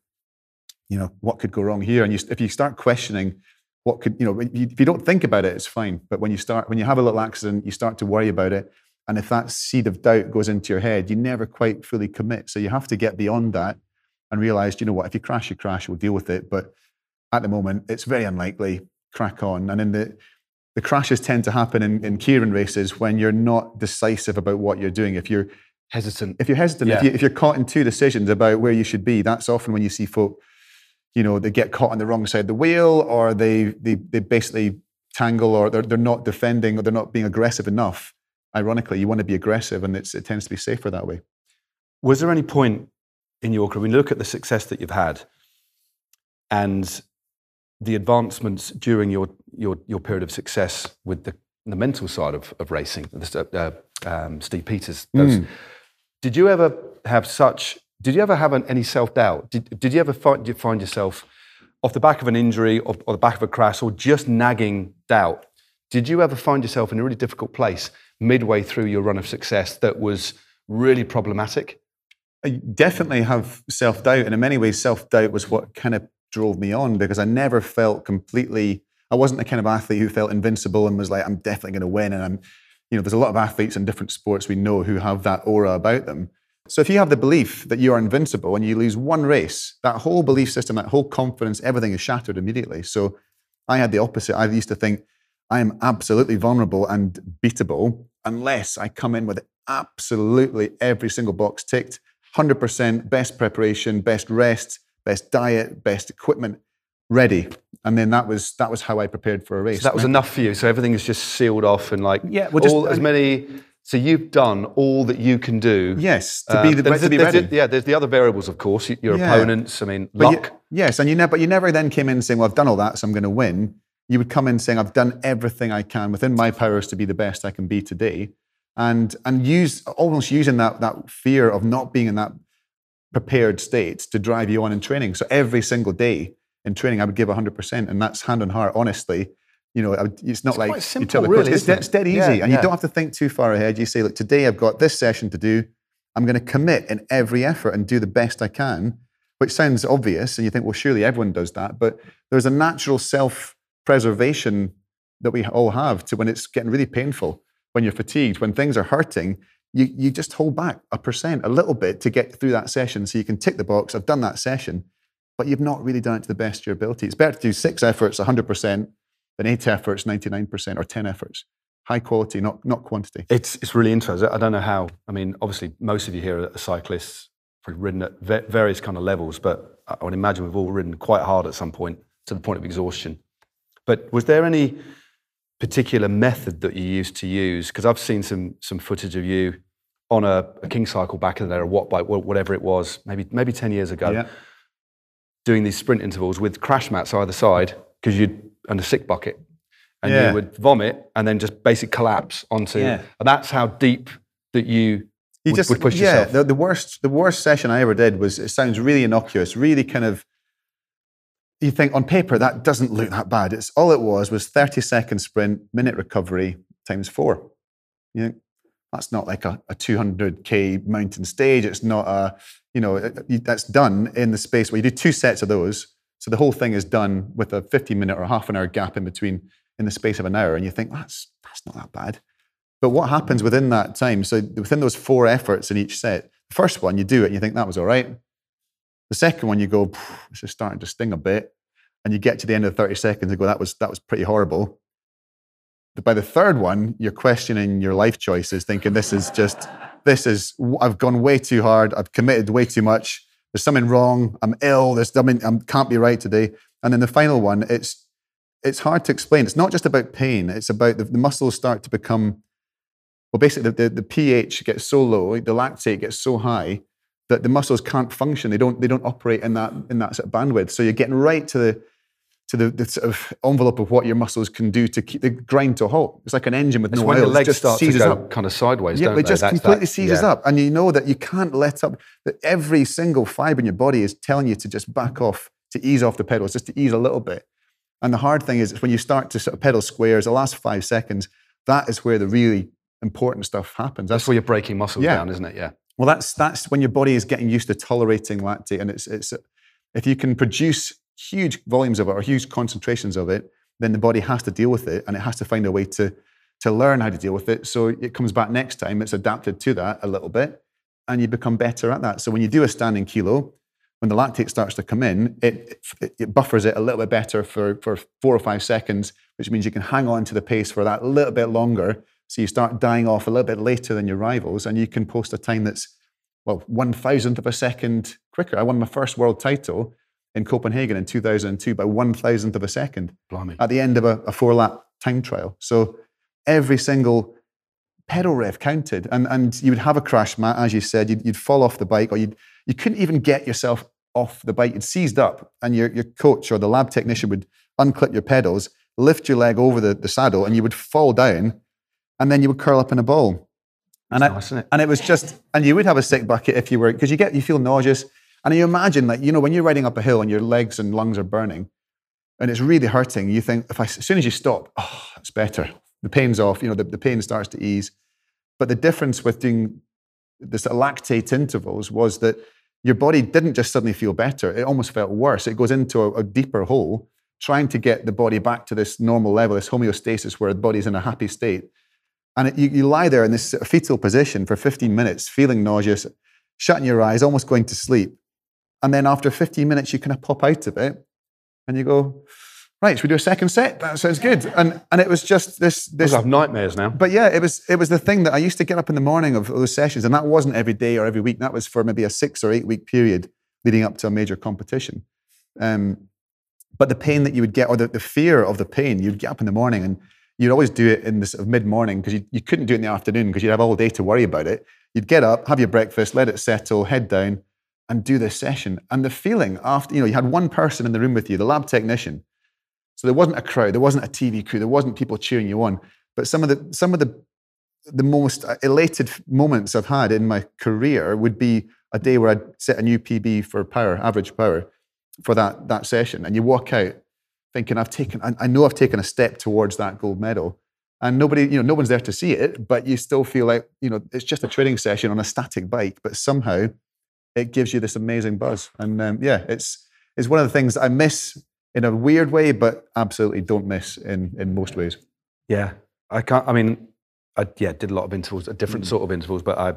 Speaker 3: you know, what could go wrong here? And you, if you start questioning what could, you know, if you, don't think about it, it's fine. But when you start, when you have a little accident, you start to worry about it. And if that seed of doubt goes into your head, you never quite fully commit. So you have to get beyond that and realize, you know what, if you crash, you crash, we'll deal with it. But at the moment, it's very unlikely. Crack on. And in the the crashes tend to happen in, in Keirin races when you're not decisive about what you're doing. If you're
Speaker 1: hesitant.
Speaker 3: if you're hesitant, if, you, if you're caught in two decisions about where you should be, that's often when you see folk, you know, they get caught on the wrong side of the wheel, or they they they basically tangle, or they're they're not defending, or they're not being aggressive enough. Ironically, you want to be aggressive, and it's, it tends to be safer that way.
Speaker 1: Was there any point in your career, when you look at the success that you've had and the advancements during your, your, your period of success with the, the mental side of, of racing, uh, um, Steve Peters, those, did you ever have such, did you ever have an, any self doubt? Did, did you ever find, you find yourself off the back of an injury or, or the back of a crash or just nagging doubt? Did you ever find yourself in a really difficult place midway through your run of success that was really problematic?
Speaker 3: I definitely have self doubt, and in many ways, self doubt was what kind of drove me on because I never felt completely. I wasn't the kind of athlete who felt invincible and was like, "I'm definitely going to win." And I'm, you know, there's a lot of athletes in different sports we know who have that aura about them. So if you have the belief that you are invincible and you lose one race, that whole belief system, that whole confidence, everything is shattered immediately. So I had the opposite. I used to think I am absolutely vulnerable and beatable unless I come in with absolutely every single box ticked 100% best preparation, best rest, best diet, best equipment ready. And then that was that was how I prepared for a race.
Speaker 1: So that was enough for you. So everything is just sealed off and like
Speaker 3: Yeah, well, just-
Speaker 1: all, as many So you've done all that you can do.
Speaker 3: Yes, to be uh, the
Speaker 1: there's-
Speaker 3: to be ready.
Speaker 1: yeah, there's the other variables, of course. Your
Speaker 3: Yeah.
Speaker 1: opponents. I mean,
Speaker 3: But you-
Speaker 1: luck.
Speaker 3: yes, and you never, but you never then came in saying, "Well, I've done all that, so I'm going to win." You would come in saying, "I've done everything I can within my powers to be the best I can be today," and and use almost using that that fear of not being in that prepared state to drive you on in training. So every single day in training, I would give 100, percent and that's hand on heart, honestly. You know, it's not
Speaker 1: It's
Speaker 3: like
Speaker 1: quite
Speaker 3: you
Speaker 1: simple,
Speaker 3: tell the coach,
Speaker 1: really,
Speaker 3: it's, dead,
Speaker 1: it?
Speaker 3: it's dead easy,
Speaker 1: Yeah,
Speaker 3: and
Speaker 1: yeah.
Speaker 3: you don't have to think too far ahead. You say, "Look, today I've got this session to do. I'm going to commit in every effort and do the best I can." which sounds obvious, and you think, well, surely everyone does that. But there's a natural self preservation that we all have to when it's getting really painful, when you're fatigued, when things are hurting, you, you just hold back a percent, a little bit to get through that session. So you can tick the box, I've done that session, but you've not really done it to the best of your ability. It's better to do six efforts, 100%, than eight efforts, 99%, or 10 efforts. High quality, not, not quantity.
Speaker 1: It's it's really interesting. I don't know how. I mean, obviously, most of you here are cyclists, probably ridden at va- various kind of levels, but I would imagine we've all ridden quite hard at some point to the point of exhaustion. But was there any particular method that you used to use? Because I've seen some some footage of you on a, a Kingcycle back in the day, or what bike, whatever it was, maybe maybe ten years ago,
Speaker 3: Yeah.
Speaker 1: doing these sprint intervals with crash mats either side because you'd and a sick bucket, and
Speaker 3: Yeah.
Speaker 1: you would vomit and then just basic collapse onto,
Speaker 3: Yeah.
Speaker 1: and that's how deep that you
Speaker 3: You
Speaker 1: would,
Speaker 3: just
Speaker 1: would push
Speaker 3: yeah.
Speaker 1: yourself.
Speaker 3: The, the worst the worst session I ever did was it sounds really innocuous, really kind of. You think on paper that doesn't look that bad. It's all it was was thirty second sprint, minute recovery times four. You know, that's not like a, a two hundred k mountain stage. It's not a you know it- that's done in the space where you do two sets of those. So the whole thing is done with a 15 minute or half an hour gap in between in the space of an hour, and you think that's that's not that bad. But what happens within that time? So within those four efforts in each set, the first one you do it and you think that was all right. The second one you go, "Phew, this is starting to sting a bit, and you get to the end of the thirty seconds and go, that was that was pretty horrible. But by the third one, you're questioning your life choices, thinking this is just this is I've gone way too hard. I've committed way too much. There's something wrong. I'm ill. There's something I can't be right today. And then the final one, it's it's hard to explain. It's not just about pain. It's about the, the muscles start to become well, basically, the, the, the pH gets so low, the lactate gets so high that the muscles can't function. They don't, they don't operate in that, in that sort of bandwidth. So you're getting right to the, to the, the sort of envelope of what your muscles can do to keep the grind to a halt. It's like an engine with
Speaker 1: It's
Speaker 3: no
Speaker 1: when
Speaker 3: oil.
Speaker 1: the legs
Speaker 3: just
Speaker 1: start to go
Speaker 3: up.
Speaker 1: kind of sideways,
Speaker 3: Yeah,
Speaker 1: they?
Speaker 3: just
Speaker 1: That's
Speaker 3: completely
Speaker 1: that-
Speaker 3: seizes
Speaker 1: yeah.
Speaker 3: up. And you know that you can't let up, that every single fiber in your body is telling you to just back off, to ease off the pedals, just to ease a little bit. And the hard thing is, it's when you start to sort of pedal squares, the last five seconds, that is where the really important stuff happens.
Speaker 1: That's where you're breaking muscle
Speaker 3: Yeah.
Speaker 1: down, isn't it? Yeah.
Speaker 3: Well, that's that's when your body is getting used to tolerating lactate, and it's it's if you can produce huge volumes of it or huge concentrations of it, then the body has to deal with it, and it has to find a way to to learn how to deal with it. So it comes back next time. It's adapted to that a little bit, and you become better at that. So when you do a standing kilo, when the lactate starts to come in, it, it, it buffers it a little bit better for, for four or five seconds, which means you can hang on to the pace for that little bit longer. So you start dying off a little bit later than your rivals, and you can post a time that's, well, one thousandth of a second quicker. I won my first world title in Copenhagen in 2002 by one thousandth of a second
Speaker 1: Blimey.
Speaker 3: at the end of a, a four lap time trial. So every single pedal rev counted. And, and you would have a crash mat, as you said, you'd, you'd fall off the bike, or you'd, you couldn't even get yourself off the bike. You'd seized up, and your, your coach or the lab technician would unclip your pedals, lift your leg over the, the saddle, and you would fall down, and then you would curl up in a ball. And,
Speaker 1: That's
Speaker 3: I,
Speaker 1: nice, it?
Speaker 3: and it was just, and you would have a sick bucket if you were, because you get, you feel nauseous. And you imagine, like, you know, when you're riding up a hill and your legs and lungs are burning, and it's really hurting, you think, if I, as soon as you stop, oh, it's better. The pain's off, you know, the, the pain starts to ease. But the difference with doing this lactate intervals was that your body didn't just suddenly feel better, it almost felt worse. It goes into a, a deeper hole, trying to get the body back to this normal level, this homeostasis where the body's in a happy state. And it, you, you lie there in this fetal position for 15 minutes, feeling nauseous, shutting your eyes, almost going to sleep. And then after 15 minutes, you kind of pop out of it and you go, right, should we do a second set? That sounds good. And, and it was just this, this
Speaker 1: I have nightmares now.
Speaker 3: but yeah, it was it was the thing that I used to get up in the morning of those sessions, and that wasn't every day or every week. That was for maybe a six or eight week period leading up to a major competition. Um, but the pain that you would get, or the, the fear of the pain, you'd get up in the morning and you'd always do it in the sort of mid morning because you, you couldn't do it in the afternoon because you'd have all day to worry about it. You'd get up, have your breakfast, let it settle, head down, and do this session. And the feeling after, you know, you had one person in the room with you, the lab technician. So there wasn't a crowd, there wasn't a TV crew, there wasn't people cheering you on. But some of the some of the the most elated moments I've had in my career would be a day where I'd set a new PB for power, average power, for that that session, and you walk out thinking I've taken, I, I know I've taken a step towards that gold medal, and nobody, you know, no one's there to see it, but you still feel like you know it's just a training session on a static bike, but somehow it gives you this amazing buzz, and um, yeah, it's it's one of the things I miss in a weird way, but absolutely don't miss in in most ways.
Speaker 1: Yeah, I can't. I mean, I yeah did a lot of intervals, a different
Speaker 3: Mm.
Speaker 1: sort of intervals, but I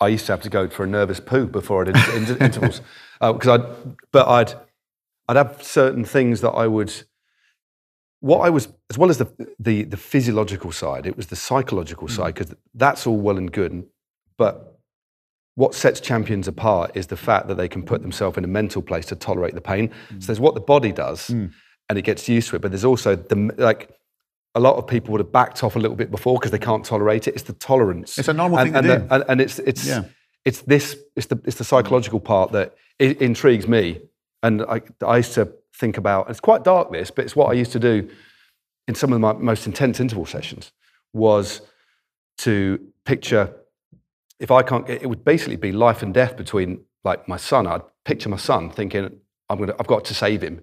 Speaker 1: I used to have to go for a nervous poo before I did inter- intervals *laughs* because I'd but I'd I'd have certain things that I would. What I was, as well as the the, the physiological side, it was the psychological side because that's all well and good, but what sets champions apart is the fact that they can put themselves in a mental place to tolerate the pain. So there's what the body does, hmm. and it gets used to it, but there's also the like. A lot of people would have backed off a little bit before because they can't tolerate it. It's the tolerance.
Speaker 3: It's a normal
Speaker 1: and,
Speaker 3: thing to
Speaker 1: and
Speaker 3: do.
Speaker 1: and, and it's it's
Speaker 3: Yeah.
Speaker 1: it's this it's the it's the psychological part that i intrigues me, and I, I used to think about. It's quite dark this, but it's what I used to do in some of my most intense interval sessions was to picture if I can't, get, it would basically be life and death between like my son. I'd picture my son thinking, I'm gonna, I've got to save him,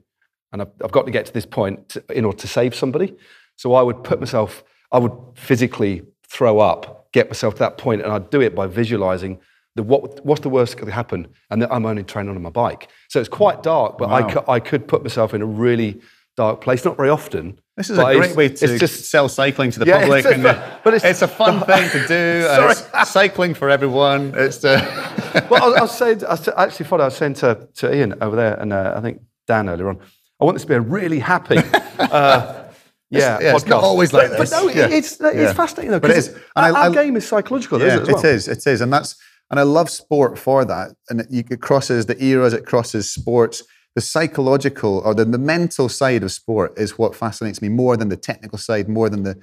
Speaker 1: and I've, I've got to get to this point to, in order to save somebody. So I would put myself, I would physically throw up, get myself to that point, and I'd do it by visualizing the what, what's the worst that could happen, and that I'm only training on my bike. So it's quite dark, but I,
Speaker 3: Wow.
Speaker 1: could, I could put myself in a really dark place. Not very often.
Speaker 3: This is a great way to
Speaker 1: It's just
Speaker 3: sell cycling to the
Speaker 1: Yeah,
Speaker 3: public.
Speaker 1: it's
Speaker 3: uh,
Speaker 1: But it's-
Speaker 3: it's, a fun thing to do. *laughs* it's cycling for everyone. It's uh, *laughs*
Speaker 1: well, I was, I was saying, I was actually, funny, I was saying to, to Ian over there, and uh, I think Dan earlier on, I want this to be a really happy, *laughs* uh, yeah,
Speaker 3: yeah, it's not always like
Speaker 1: but,
Speaker 3: this.
Speaker 1: But no,
Speaker 3: Yeah.
Speaker 1: it's, it's
Speaker 3: Yeah.
Speaker 1: fascinating though,
Speaker 3: But it is. And
Speaker 1: our,
Speaker 3: I- I-
Speaker 1: game is psychological,
Speaker 3: yeah,
Speaker 1: isn't it? As well?
Speaker 3: it is. It is, and that's and I love sport for that. And it, you- it crosses the eras. It crosses sports. The psychological or the, the mental side of sport is what fascinates me more than the technical side, more than the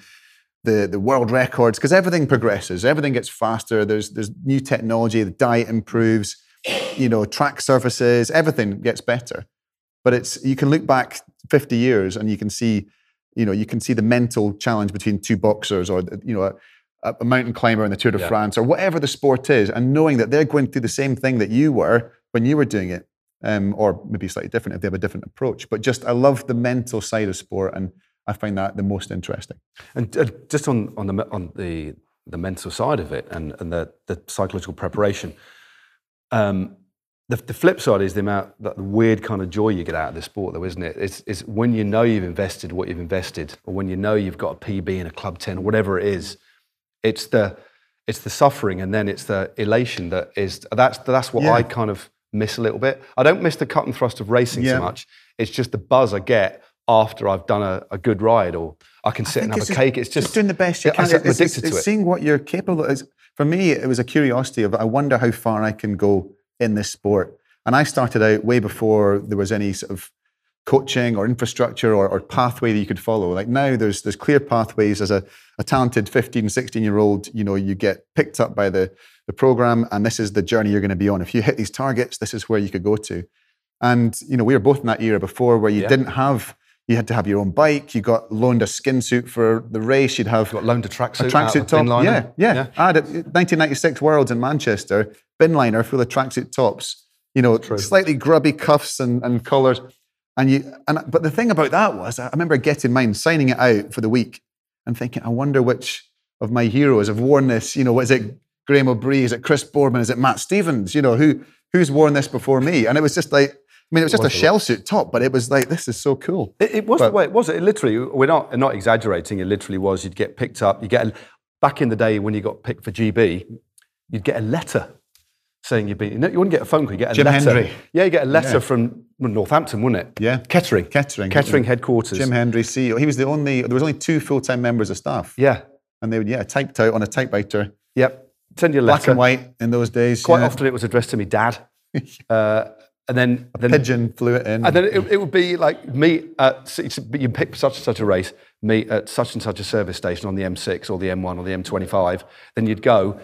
Speaker 3: the, the world records, because everything progresses, everything gets faster. There's there's new technology. The diet improves. You know, track surfaces. Everything gets better. But it's you can look back 50 years and you can see, you know, you can see the mental challenge between two boxers or you know a, a mountain climber in the Tour de
Speaker 1: Yeah.
Speaker 3: France or whatever the sport is, and knowing that they're going through the same thing that you were when you were doing it, um, or maybe slightly different if they have a different approach. But just I love the mental side of sport, and I find that the most interesting.
Speaker 1: And uh, just on, on, the, on the, the mental side of it and, and the, the psychological preparation, um, the, the flip side is the amount, that the weird kind of joy you get out of the sport, though, isn't it? It's, it's when you know you've invested what you've invested, or when you know you've got a PB in a club 10, or whatever it is. It's the, it's the suffering and then it's the elation that is, that's, that's what
Speaker 3: Yeah.
Speaker 1: I kind of miss a little bit. I don't miss the cut and thrust of racing
Speaker 3: Yeah.
Speaker 1: so much. It's just the buzz I get after I've done a, a good ride, or I can sit and have a cake. It's just
Speaker 3: doing the best you
Speaker 1: Yeah,
Speaker 3: can.
Speaker 1: I get
Speaker 3: It's- it's-
Speaker 1: to it.
Speaker 3: Seeing what you're capable of. For me, it was a curiosity of I wonder how far I can go in this sport. And I started out way before there was any sort of coaching or infrastructure or, or pathway that you could follow. Like now, there's there's clear pathways. As a, a talented 15, 16 year old, you know, you get picked up by the the program, and this is the journey you're going to be on. If you hit these targets, this is where you could go to. And you know, we were both in that era before where you
Speaker 1: Yeah.
Speaker 3: didn't have. You had to have your own bike. You got loaned a skin suit for the race. You'd have you
Speaker 1: got loaned a tracksuit.
Speaker 3: a tracksuit top.
Speaker 1: liner.
Speaker 3: Yeah, yeah, I had a 1996 Worlds in Manchester, bin liner full of tracksuit tops. You know, slightly grubby cuffs and, and collars. And you, and but the thing about that was, I remember getting mine, signing it out for the week, and thinking, I wonder which of my heroes have worn this. You know, is it Graeme Obree? Is it Chris Boardman? Is it Matt Stephens? You know, who who's worn this before me? And it was just like, I mean, it was just a shell suit top, but it was like, this is so cool.
Speaker 1: It, it was
Speaker 3: But-
Speaker 1: the way it was. It literally, we're not not exaggerating. It literally was. You'd get picked up. You get a, back in the day when you got picked for GB, you'd get a letter saying you'd been. You wouldn't get a phone call. You get a
Speaker 3: Jim
Speaker 1: letter.
Speaker 3: Hendry.
Speaker 1: Yeah, you get a letter
Speaker 3: Yeah.
Speaker 1: from Northampton, wouldn't it?
Speaker 3: Yeah.
Speaker 1: Kettering.
Speaker 3: Kettering.
Speaker 1: Kettering headquarters.
Speaker 3: Jim Hendry, CEO. He was the only, there was only two full time members of staff.
Speaker 1: Yeah.
Speaker 3: And they would, yeah, typed out on a typewriter,
Speaker 1: Yep. Send you a
Speaker 3: black and white in those days.
Speaker 1: Quite
Speaker 3: yeah.
Speaker 1: often it was addressed to me dad. *laughs* uh, and then, then
Speaker 3: Pigeon flew it in.
Speaker 1: and then it, it would be like me at you pick such and such a race, meet at such and such a service station on the M6 or the M1 or the M25. Then you'd go.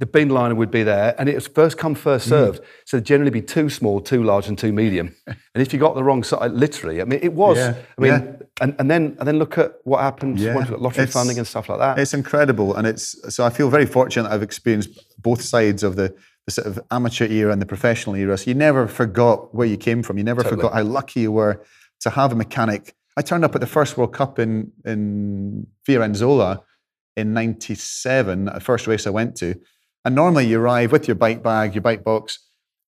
Speaker 1: The bin liner would be there, and it was first come, first
Speaker 3: Mm.
Speaker 1: served. So there'd generally be two small, two large, and two medium. *laughs* and if you got the wrong side, literally, I mean, it was.
Speaker 3: Yeah,
Speaker 1: I mean,
Speaker 3: yeah.
Speaker 1: and, and then and then look at what happened
Speaker 3: Yeah.
Speaker 1: got lottery
Speaker 3: It's-
Speaker 1: funding and stuff like that.
Speaker 3: It's incredible, and it's so I feel very fortunate. I've experienced both sides of the, the sort of amateur era and the professional era. So you never forgot where you came from. You never
Speaker 1: Totally.
Speaker 3: forgot how lucky you were to have a mechanic. I turned up at the first World Cup in in Fiorenzuola in '97, the first race I went to. And normally you arrive with your bike bag, your bike box,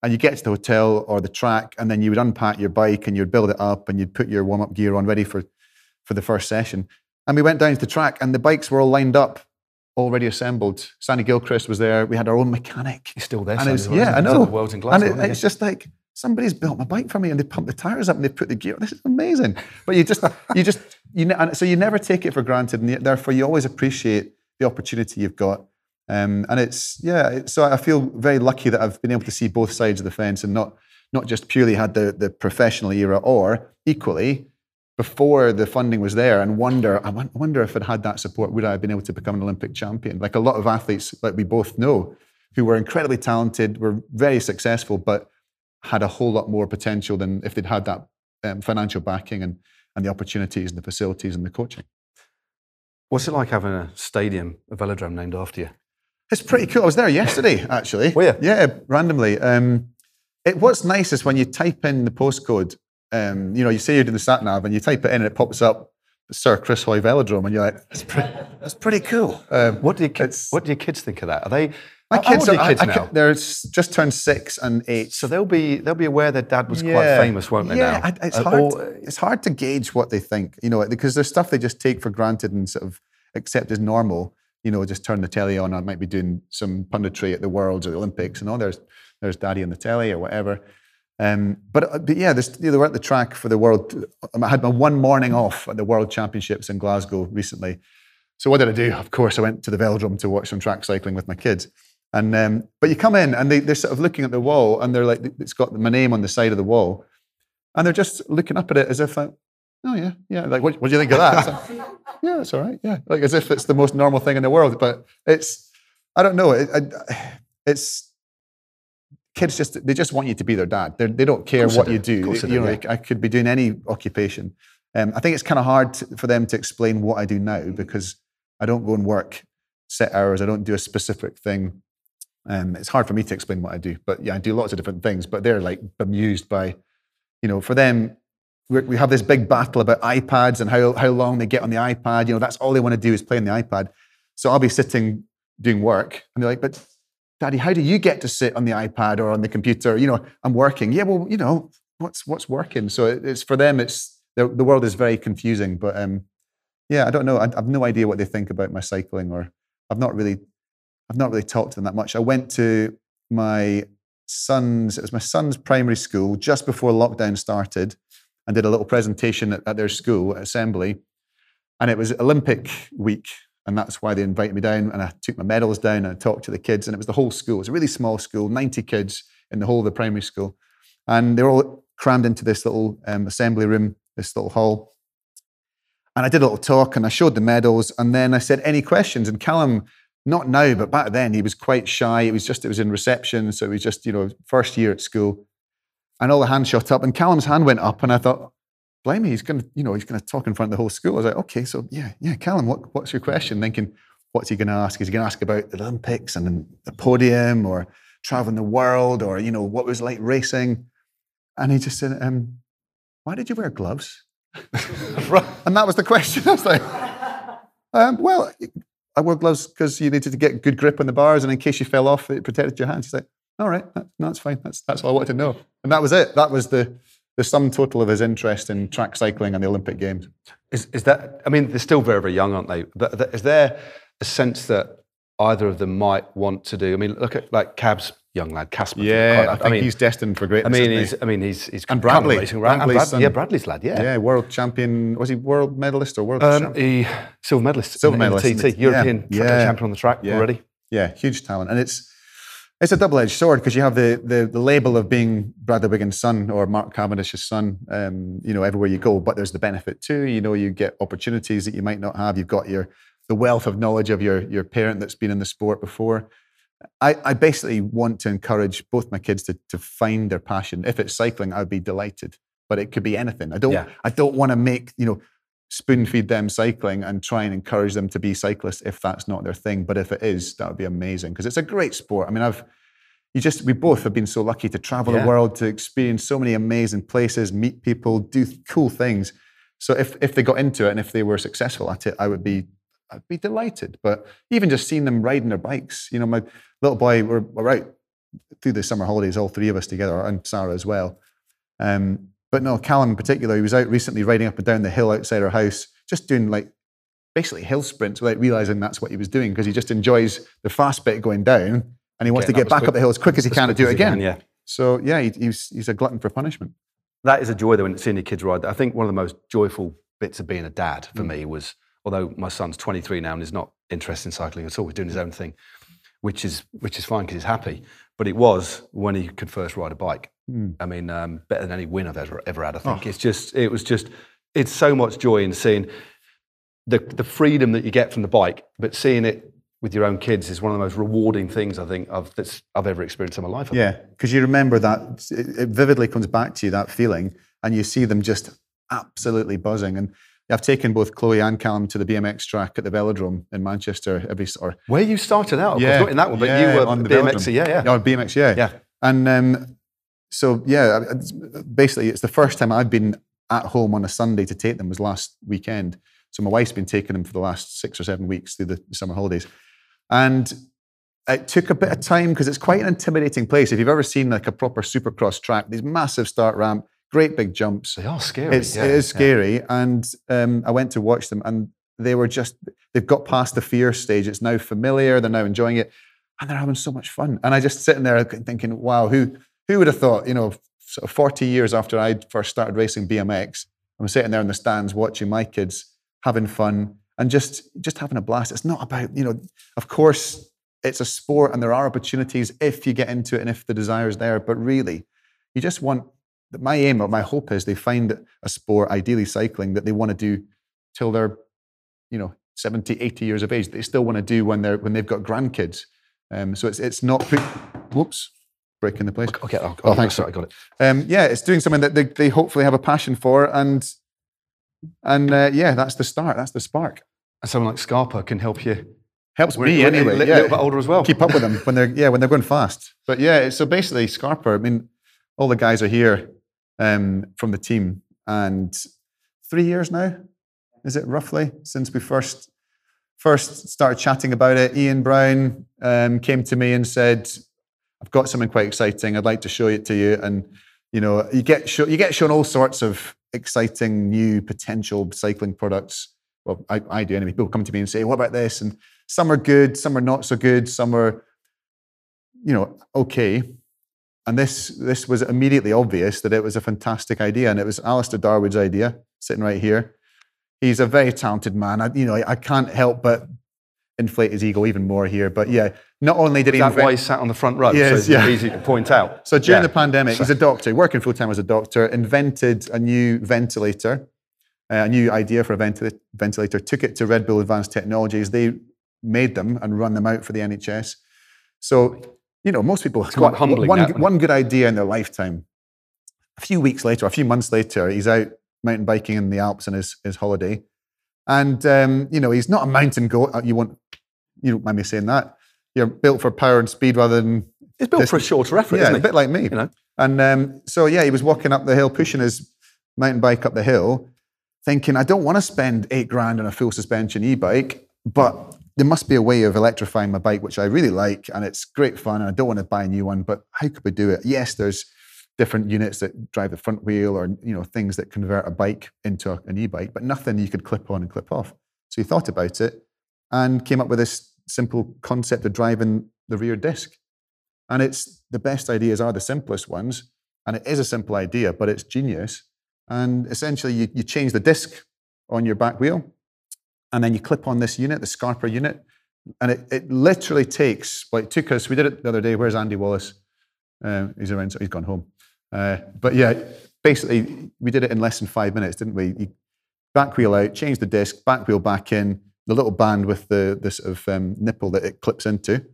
Speaker 3: and you get to the hotel or the track, and then you would unpack your bike and you'd build it up and you'd put your warm up gear on ready for for the first session. And we went down to the track, and the bikes were all lined up, already assembled. Sandy Gilchrist was there. We had our own mechanic.
Speaker 1: He's still there.
Speaker 3: And it was, yeah, I
Speaker 1: he?
Speaker 3: Know.
Speaker 1: The world's in
Speaker 3: and
Speaker 1: Glasgow.
Speaker 3: it- it's just like somebody's built my bike for me, and they pumped the tires up and they put the gear. This is amazing. But you just, you just, you and so you never take it for granted, and therefore you always appreciate the opportunity you've got. Um, and it's yeah, so I feel very lucky that I've been able to see both sides of the fence and not not just purely had the the professional era, or equally before the funding was there, and wonder I wonder if I'd had that support, would I have been able to become an Olympic champion? Like a lot of athletes, like we both know, who were incredibly talented, were very successful, but had a whole lot more potential than if they'd had that um, financial backing and and the opportunities and the facilities and the coaching.
Speaker 1: What's it like having a stadium, a velodrome named after you?
Speaker 3: It's pretty cool. I was there yesterday, actually.
Speaker 1: Were you?
Speaker 3: Yeah, randomly. Um, it, what's nice is when you type in the postcode, um, you know, you say you're doing the sat nav and you type it in and it pops up Sir Chris Hoy Velodrome, and you're like, that's pretty, that's pretty cool. Um,
Speaker 1: What do your kids? What do your kids think of that? Are they?
Speaker 3: my
Speaker 1: how
Speaker 3: kids,
Speaker 1: old are
Speaker 3: are,
Speaker 1: your kids
Speaker 3: I
Speaker 1: now?
Speaker 3: ca- they're just turned six and eight.
Speaker 1: so they'll be they'll be aware their dad was quite famous, won't they?
Speaker 3: Yeah,
Speaker 1: now,
Speaker 3: I- it's
Speaker 1: Uh,
Speaker 3: hard.
Speaker 1: or-
Speaker 3: it's hard to gauge what they think, you know, because there's stuff they just take for granted and sort of accept as normal. You know, just turn the telly on. I might be doing some punditry at the Worlds or the Olympics, and oh, there's there's Daddy on the telly or whatever. Um, but, uh, but yeah, you know, they were at the track for the World. I had my one morning off at the World Championships in Glasgow recently. So what did I do? Of course, I went to the velodrome to watch some track cycling with my kids. And um, but you come in and they, they're sort of looking at the wall and they're like, it's got my name on the side of the wall, and they're just looking up at it as if like, oh yeah, yeah, like what, what do you think of that? It's *laughs* like, yeah, it's all right, yeah, like as if it's the most normal thing in the world. But it's, I don't know, it, I, it's kids just they just want you to be their dad. They're, they don't care what
Speaker 1: they
Speaker 3: you
Speaker 1: do.
Speaker 3: Do.
Speaker 1: they
Speaker 3: You
Speaker 1: do,
Speaker 3: know,
Speaker 1: yeah.
Speaker 3: I could be doing any occupation. Um, I think it's kind of hard to, for them to explain what I do now because I don't go and work set hours. I don't do a specific thing. Um, it's hard for me to explain what I do, but yeah, I do lots of different things. But they're like bemused by, you know, for them, we have this big battle about iPads and how how long they get on the iPad. You know, that's all they want to do is play on the iPad. So I'll be sitting doing work, and they're like, "But, Daddy, how do you get to sit on the iPad or on the computer? You know, I'm working. Yeah, well, you know, what's what's working? So it- it's for them. It's the, the world is very confusing. But um, yeah, I don't know. I, I've no idea what they think about my cycling, or I've not really, I've not really talked to them that much. I went to my son's. It was my son's primary school just before lockdown started, and did a little presentation at, at their school at assembly, and it was Olympic week. And that's why they invited me down. And I took my medals down and I talked to the kids. And it was the whole school. It was a really small school, 90 kids in the whole of the primary school. And they were all crammed into this little um, assembly room, this little hall. And I did a little talk and I showed the medals. And then I said, any questions? And Callum, not now, but back then, he was quite shy. It was just, it was in reception. So it was just, you know, first year at school. And all the hands shot up. And Callum's hand went up. And I thought, blimey, he's going to, you know, he's going to talk in front of the whole school. I was like, okay, so yeah, yeah, Callum, what, what's your question? Thinking, what's he going to ask? Is he going to ask about the Olympics and the podium or traveling the world or, you know, what was like racing? And he just said, um, why did you wear gloves? *laughs* and that was the question. *laughs* I was like, um, well, I wore gloves because you needed to get good grip on the bars and in case you fell off, it protected your hands. He's like, all right, that, that's fine. That's, that's all I wanted to know. And that was it. That was the, the sum total of his interest in track cycling and the Olympic Games.
Speaker 1: Is, is that? I mean, they're still very, very young, aren't they? But is there a sense that either of them might want to do? I mean, look at like Cav's young lad, Casper.
Speaker 3: Yeah. I think he's destined for
Speaker 1: great.
Speaker 3: I
Speaker 1: mean, he's. I mean, he's. he's
Speaker 3: And Bradley.
Speaker 1: racing. And
Speaker 3: Bradley's
Speaker 1: Brad- yeah. Bradley's lad. Yeah.
Speaker 3: yeah, world champion. Was he world medalist or world
Speaker 1: Um,
Speaker 3: champion?
Speaker 1: he silver medalist.
Speaker 3: Silver
Speaker 1: in- in
Speaker 3: medalist in
Speaker 1: TT,
Speaker 3: the-
Speaker 1: European
Speaker 3: yeah, yeah,
Speaker 1: champion on the track
Speaker 3: yeah.
Speaker 1: already.
Speaker 3: Yeah, huge talent, and it's It's a double-edged sword because you have the, the the label of being Bradley Wiggins' son or Mark Cavendish's son, um, you know, everywhere you go. But there's the benefit too. You know, you get opportunities that you might not have. You've got your the wealth of knowledge of your your parent that's been in the sport before. I, I basically want to encourage both my kids to to find their passion. If it's cycling, I'd be delighted. But it could be anything. I don't
Speaker 1: Yeah.
Speaker 3: I don't want to make you know spoon feed them cycling and try and encourage them to be cyclists if that's not their thing. But if it is, that would be amazing because it's a great sport. I mean, I've you just we both have been so lucky to travel
Speaker 1: Yeah.
Speaker 3: the world, to experience so many amazing places, meet people, do cool things. So if if they got into it and if they were successful at it, I would be I'd be delighted. But even just seeing them riding their bikes, you know, my little boy, we're, we're out through the summer holidays, all three of us together, and Sarah as well. Um, but no, Callum in particular, he was out recently riding up and down the hill outside our house, just doing like basically hill sprints without realizing that's what he was doing because he just enjoys the fast bit going down and he wants
Speaker 1: Getting
Speaker 3: to get back
Speaker 1: quick-
Speaker 3: up the hill as quick as he can to do it
Speaker 1: he can,
Speaker 3: again.
Speaker 1: yeah.
Speaker 3: So yeah, he, he's, he's a glutton for punishment.
Speaker 1: that is a joy though when seeing your kids ride. I think one of the most joyful bits of being a dad
Speaker 3: Mm.
Speaker 1: for me was, although my son's 23 now and is not interested in cycling at all, he's doing his own thing, which is which is fine because he's happy. But it was when he could first ride a bike.
Speaker 3: Mm.
Speaker 1: I mean, um, better than any win I've ever ever had. I
Speaker 3: Oh.
Speaker 1: think it's just it was just it's so much joy in seeing the the freedom that you get from the bike, but seeing it with your own kids is one of the most rewarding things I think I've that's I've ever experienced in my life. I.
Speaker 3: Yeah, because you remember that it vividly comes back to you that feeling, and you see them just absolutely buzzing. And I've taken both Chloe and Callum to the BMX track at the Velodrome in Manchester every or
Speaker 1: Where you started out, course, not in that one, but
Speaker 3: yeah,
Speaker 1: you were
Speaker 3: on the
Speaker 1: BMX, yeah, yeah.
Speaker 3: Yeah, BMX, yeah.
Speaker 1: Yeah.
Speaker 3: And um, so, yeah, it's- basically, it's the first time I've been at home on a Sunday to take them was last weekend. So my wife's been taking them for the last six or seven weeks through the summer holidays. And it took a bit of time because it's quite an intimidating place. If you've ever seen like a proper supercross track, these massive start ramp, great big jumps.
Speaker 1: They are scary.
Speaker 3: It's,
Speaker 1: yeah,
Speaker 3: it is
Speaker 1: yeah.
Speaker 3: scary. And um, I went to watch them and they were just, they've got past the fear stage. It's now familiar. They're now enjoying it and they're having so much fun. And I just sitting there thinking, wow, who, who would have thought, you know, sort of 40 years after I first started racing BMX, I'm sitting there in the stands watching my kids having fun and just, just having a blast. It's not about, you know, of course, it's a sport and there are opportunities if you get into it and if the desire is there. But really, you just want my aim or my hope is they find a sport, ideally cycling, that they want to do till they're, you know, 70, 80 years of age. They still want to do when they're when they've got grandkids. Um, so it's it's not put, whoops, breaking the place.
Speaker 1: Okay, oh,
Speaker 3: Oh, thanks.
Speaker 1: Sorry, I got it.
Speaker 3: Um, yeah, it's doing something that they, they hopefully have a passion for, and and uh, yeah, that's the start. That's the spark.
Speaker 1: And someone like Skarper can help you.
Speaker 3: Helps
Speaker 1: We're-
Speaker 3: me
Speaker 1: we're a
Speaker 3: anyway.
Speaker 1: li-
Speaker 3: yeah.
Speaker 1: little bit older as well.
Speaker 3: Keep up with them when they're yeah when they're going fast. But yeah, so basically Skarper. I mean, all the guys are here um, from the team, and three years now, is it roughly since we first first started chatting about it? Ian Brown um, came to me and said, "I've got something quite exciting. I'd like to show it to you." And you know, you get show, you get shown all sorts of exciting new potential cycling products. Well, I, I do anyway. People come to me and say, "What about this?" And some are good, some are not so good, some are, you know, okay. And this this was immediately obvious that it was a fantastic idea, and it was Alastair Darwood's idea, sitting right here. He's a very talented man. I, you know, I can't help but inflate his ego even more here. But yeah, not only did he
Speaker 1: Is that
Speaker 3: invent-
Speaker 1: why he sat on the front row?
Speaker 3: Yes,
Speaker 1: so it's
Speaker 3: yeah.
Speaker 1: easy to point out. *laughs*
Speaker 3: so during
Speaker 1: Yeah.
Speaker 3: the pandemic, he's a doctor, working full time as a doctor, invented a new ventilator, uh, a new idea for a venti- ventilator, took it to Red Bull Advanced Technologies. They made them and run them out for the NHS. So, you know, most people have
Speaker 1: quite
Speaker 3: got
Speaker 1: humbling,
Speaker 3: one,
Speaker 1: that,
Speaker 3: one good idea in their lifetime. A few weeks later, a few months later, he's out mountain biking in the Alps on his, his holiday. And, um, you know, he's not a mountain goat. Uh, You won't, you don't mind me saying that. You're built for power and speed rather than
Speaker 1: It's built for a shorter effort,
Speaker 3: yeah, a bit like me.
Speaker 1: You know?
Speaker 3: And um, so, yeah, he was walking up the hill, pushing his mountain bike up the hill, thinking, I don't want to spend eight grand on a full suspension e bike, but there must be a way of electrifying my bike, which I really like. And it's great fun. And I don't want to buy a new one, but how could we do it? Yes, there's different units that drive the front wheel or you know things that convert a bike into a- an e-bike but nothing you could clip on and clip off so he thought about it and came up with this simple concept of driving the rear disc and it's the best ideas are the simplest ones. And it is a simple idea, but it's genius. And essentially, you, you change the disc on your back wheel, and then you clip on this unit, the Skarper unit, And it, it literally takes, like, took us, we did it the other day. Where's Andy Wallace? Um, he's around, so he's gone home. Uh, but yeah, basically, we did it in less than five minutes, didn't we? You back wheel out, change the disc, back wheel back in, the little band with the, the sort of um, nipple that it clips into.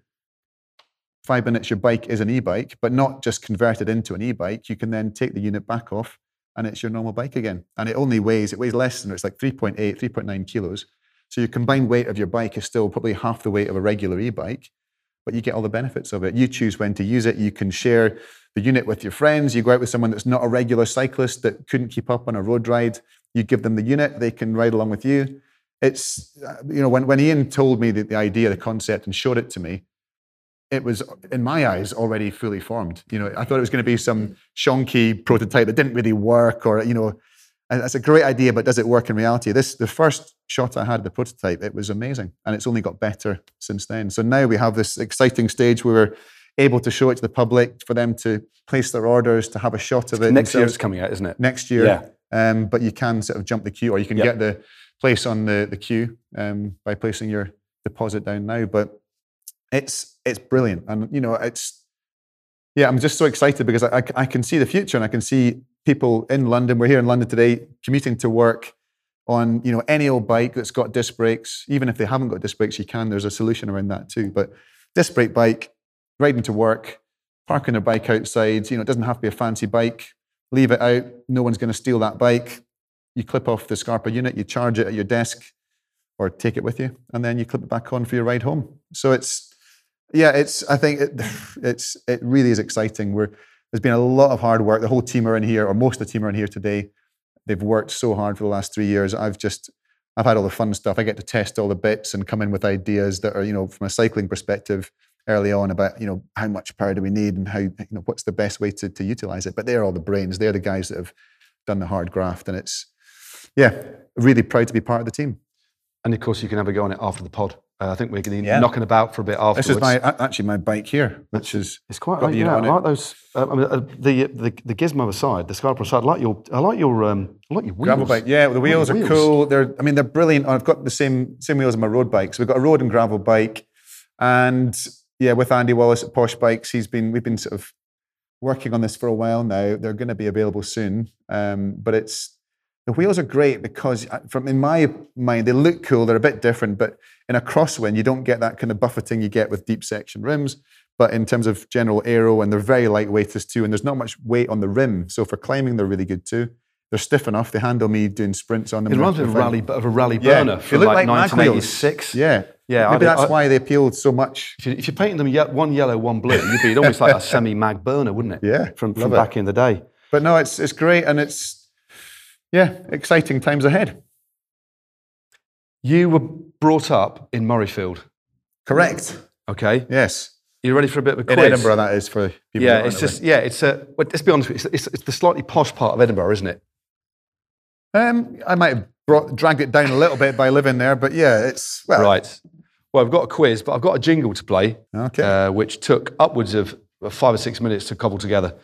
Speaker 3: Five minutes, your bike is an e bike, but not just converted into an e bike. You can then take the unit back off and it's your normal bike again. And it only weighs, it weighs less than, it's like 3.8, 3.9 kilos. So your combined weight of your bike is still probably half the weight of a regular e bike, but you get all the benefits of it. You choose when to use it. You can share the unit with your friends. You go out with someone that's not a regular cyclist that couldn't keep up on a road ride. You give them the unit, they can ride along with you. It's, uh, you know, when, when Ian told me the, the idea, the concept, and showed it to me, it was, in my eyes, already fully formed. You know, I thought it was going to be some shonky prototype that didn't really work, or, you know, and that's a great idea, but does it work in reality? This, the first shot I had of the prototype, it was amazing, and it's only got better since then. So now we have this exciting stage where we're able to show it to the public, for them to place their orders, to have a shot of it.
Speaker 1: Next year it's coming out, isn't it?
Speaker 3: next year.
Speaker 1: Yeah.
Speaker 3: Um, but you can sort of jump the queue, or you can
Speaker 1: Yep.
Speaker 3: get the place on the, the queue um, by placing your deposit down now. But it's it's brilliant, and you know it's yeah. I'm just so excited because I, I, I can see the future, and I can see people in London. We're here in London today, commuting to work on you know any old bike that's got disc brakes. Even if they haven't got disc brakes, you can. There's a solution around that too. But disc brake bike, riding to work, parking their bike outside. You know, it doesn't have to be a fancy bike. Leave it out. No one's going to steal that bike. You clip off the Skarper unit, you charge it at your desk, or take it with you, and then you clip it back on for your ride home. So it's yeah, it's I think it, *sighs* it's it really is exciting. We're there's been a lot of hard work. The whole team are in here, or most of the team are in here today. They've worked so hard for the last three years. I've just I've had all the fun stuff. I get to test all the bits and come in with ideas that are, you know, from a cycling perspective early on about, you know, how much power do we need and how, you know, what's the best way to, to utilize it. But they're all the brains. They're the guys that have done the hard graft. And it's, yeah, really proud to be part of the team.
Speaker 1: And of course, you can have a go on it after the pod. Uh, I think we're going to be
Speaker 3: Yeah.
Speaker 1: knocking about for a bit afterwards.
Speaker 3: This is my actually my bike here, which is
Speaker 1: It's quite.
Speaker 3: got
Speaker 1: I,
Speaker 3: the unit
Speaker 1: yeah,
Speaker 3: on
Speaker 1: I
Speaker 3: it.
Speaker 1: like those. Uh, I mean, uh, the the the gizmo aside, the Skarper aside. I like your. I like your. Um, I like your wheels.
Speaker 3: Gravel bike, yeah. The wheels are
Speaker 1: wheels.
Speaker 3: cool. They're, I mean, they're brilliant. I've got the same same wheels as my road bike. So we've got a road and gravel bike, and yeah, with Andy Wallace at Posh Bikes, he's been we've been sort of working on this for a while now. They're going to be available soon, um, but it's the wheels are great because, uh, from in my mind, they look cool. They're a bit different, but in a crosswind, you don't get that kind of buffeting you get with deep section rims. But in terms of general aero, and they're very lightweight as too, and there's not much weight on the rim. So for climbing, they're really good too. They're stiff enough. They handle me doing sprints on them.
Speaker 1: It reminds me of a rally, of a rally
Speaker 3: Yeah,
Speaker 1: burner
Speaker 3: they
Speaker 1: from
Speaker 3: look
Speaker 1: like,
Speaker 3: like mag wheels.
Speaker 1: 1986.
Speaker 3: Yeah,
Speaker 1: Yeah,
Speaker 3: Maybe
Speaker 1: I-
Speaker 3: that's
Speaker 1: I-
Speaker 3: why they appealed so much.
Speaker 1: If you, if you painted them ye- one yellow, one blue, you'd be almost like a *laughs* semi-mag burner, wouldn't it?
Speaker 3: Yeah,
Speaker 1: from, from
Speaker 3: it.
Speaker 1: back in the day.
Speaker 3: But no, it's it's great, and it's yeah, exciting times ahead.
Speaker 1: You were brought up in Murrayfield,
Speaker 3: Correct.
Speaker 1: okay?
Speaker 3: Yes,
Speaker 1: You ready for a bit of a quiz?
Speaker 3: in Edinburgh, that is for people.
Speaker 1: Yeah, it's just yeah, it's a. Well, let's be honest it's, it's, it's the slightly posh part of Edinburgh, isn't it?
Speaker 3: Um, I might have brought, dragged it down a little bit by living there, but yeah, it's well,
Speaker 1: Right. Well, I've got a quiz, but I've got a jingle to play,
Speaker 3: Okay.
Speaker 1: uh, which took upwards of five or six minutes to cobble together,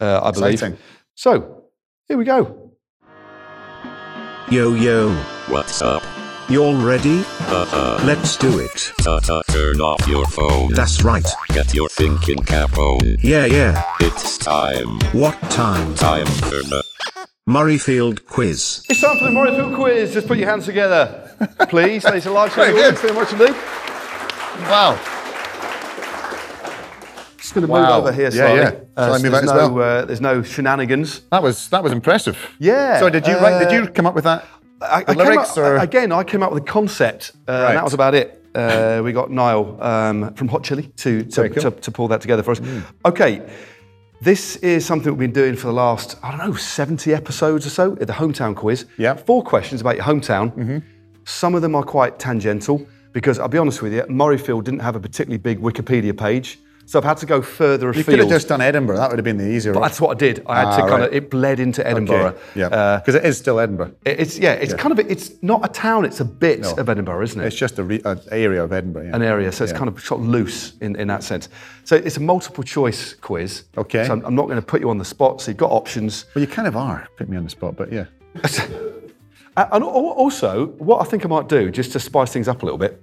Speaker 1: uh, I believe.
Speaker 3: Exciting.
Speaker 1: So here we go.
Speaker 4: Yo yo,
Speaker 2: What's up?
Speaker 4: you all ready?
Speaker 2: Uh-huh.
Speaker 4: Let's do it.
Speaker 2: Ta-ta, turn off your phone.
Speaker 4: That's right.
Speaker 2: Get your thinking cap on.
Speaker 4: Yeah yeah.
Speaker 2: It's time.
Speaker 4: What time?
Speaker 2: Time for the
Speaker 4: Murrayfield quiz.
Speaker 1: It's time for the Murrayfield quiz. Just put your hands together, *laughs* please. It's a large
Speaker 3: Very
Speaker 1: audience.
Speaker 3: good.
Speaker 1: Very much indeed.
Speaker 3: Wow.
Speaker 1: Just going to
Speaker 3: Wow.
Speaker 1: move over here
Speaker 3: Yeah,
Speaker 1: slightly.
Speaker 3: yeah. Shall I
Speaker 1: so there's no, uh, there's no shenanigans.
Speaker 3: That was that was impressive.
Speaker 1: Yeah,
Speaker 3: So did you write? Did
Speaker 1: uh,
Speaker 3: you come up with that?
Speaker 1: I, I
Speaker 3: lyrics
Speaker 1: up,
Speaker 3: or-
Speaker 1: again, I came up with a concept, uh, and that was about it. Uh, we got Niall um, from Hot Chili to to,
Speaker 3: cool.
Speaker 1: to to pull that together for us. Okay, this is something we've been doing for the last I don't know seventy episodes or so. The hometown quiz.
Speaker 3: Yeah.
Speaker 1: Four questions about your hometown. Some of them are quite tangential because I'll be honest with you, Murrayfield didn't have a particularly big Wikipedia page, so I've had to go further afield.
Speaker 3: You could have just done Edinburgh. That would have been the easier.
Speaker 1: But that's what I did. I had
Speaker 3: Ah,
Speaker 1: to kind
Speaker 3: right.
Speaker 1: of it bled into Edinburgh.
Speaker 3: Okay. Yeah,
Speaker 1: Uh,
Speaker 3: because it is still Edinburgh.
Speaker 1: it's yeah, it's kind of it's not a town, it's a bit
Speaker 3: No.
Speaker 1: of Edinburgh, isn't it?
Speaker 3: It's just a re- an area of Edinburgh. Yeah.
Speaker 1: An area, so it's
Speaker 3: Yeah.
Speaker 1: kind of sort of loose in, in that sense. So it's a multiple choice quiz.
Speaker 3: Okay.
Speaker 1: So I'm, I'm not going to put you on the spot. So you've got options.
Speaker 3: Well, you kind of are. Put me on the spot, but yeah. *laughs*
Speaker 1: And also, what I think I might do, just to spice things up a little bit,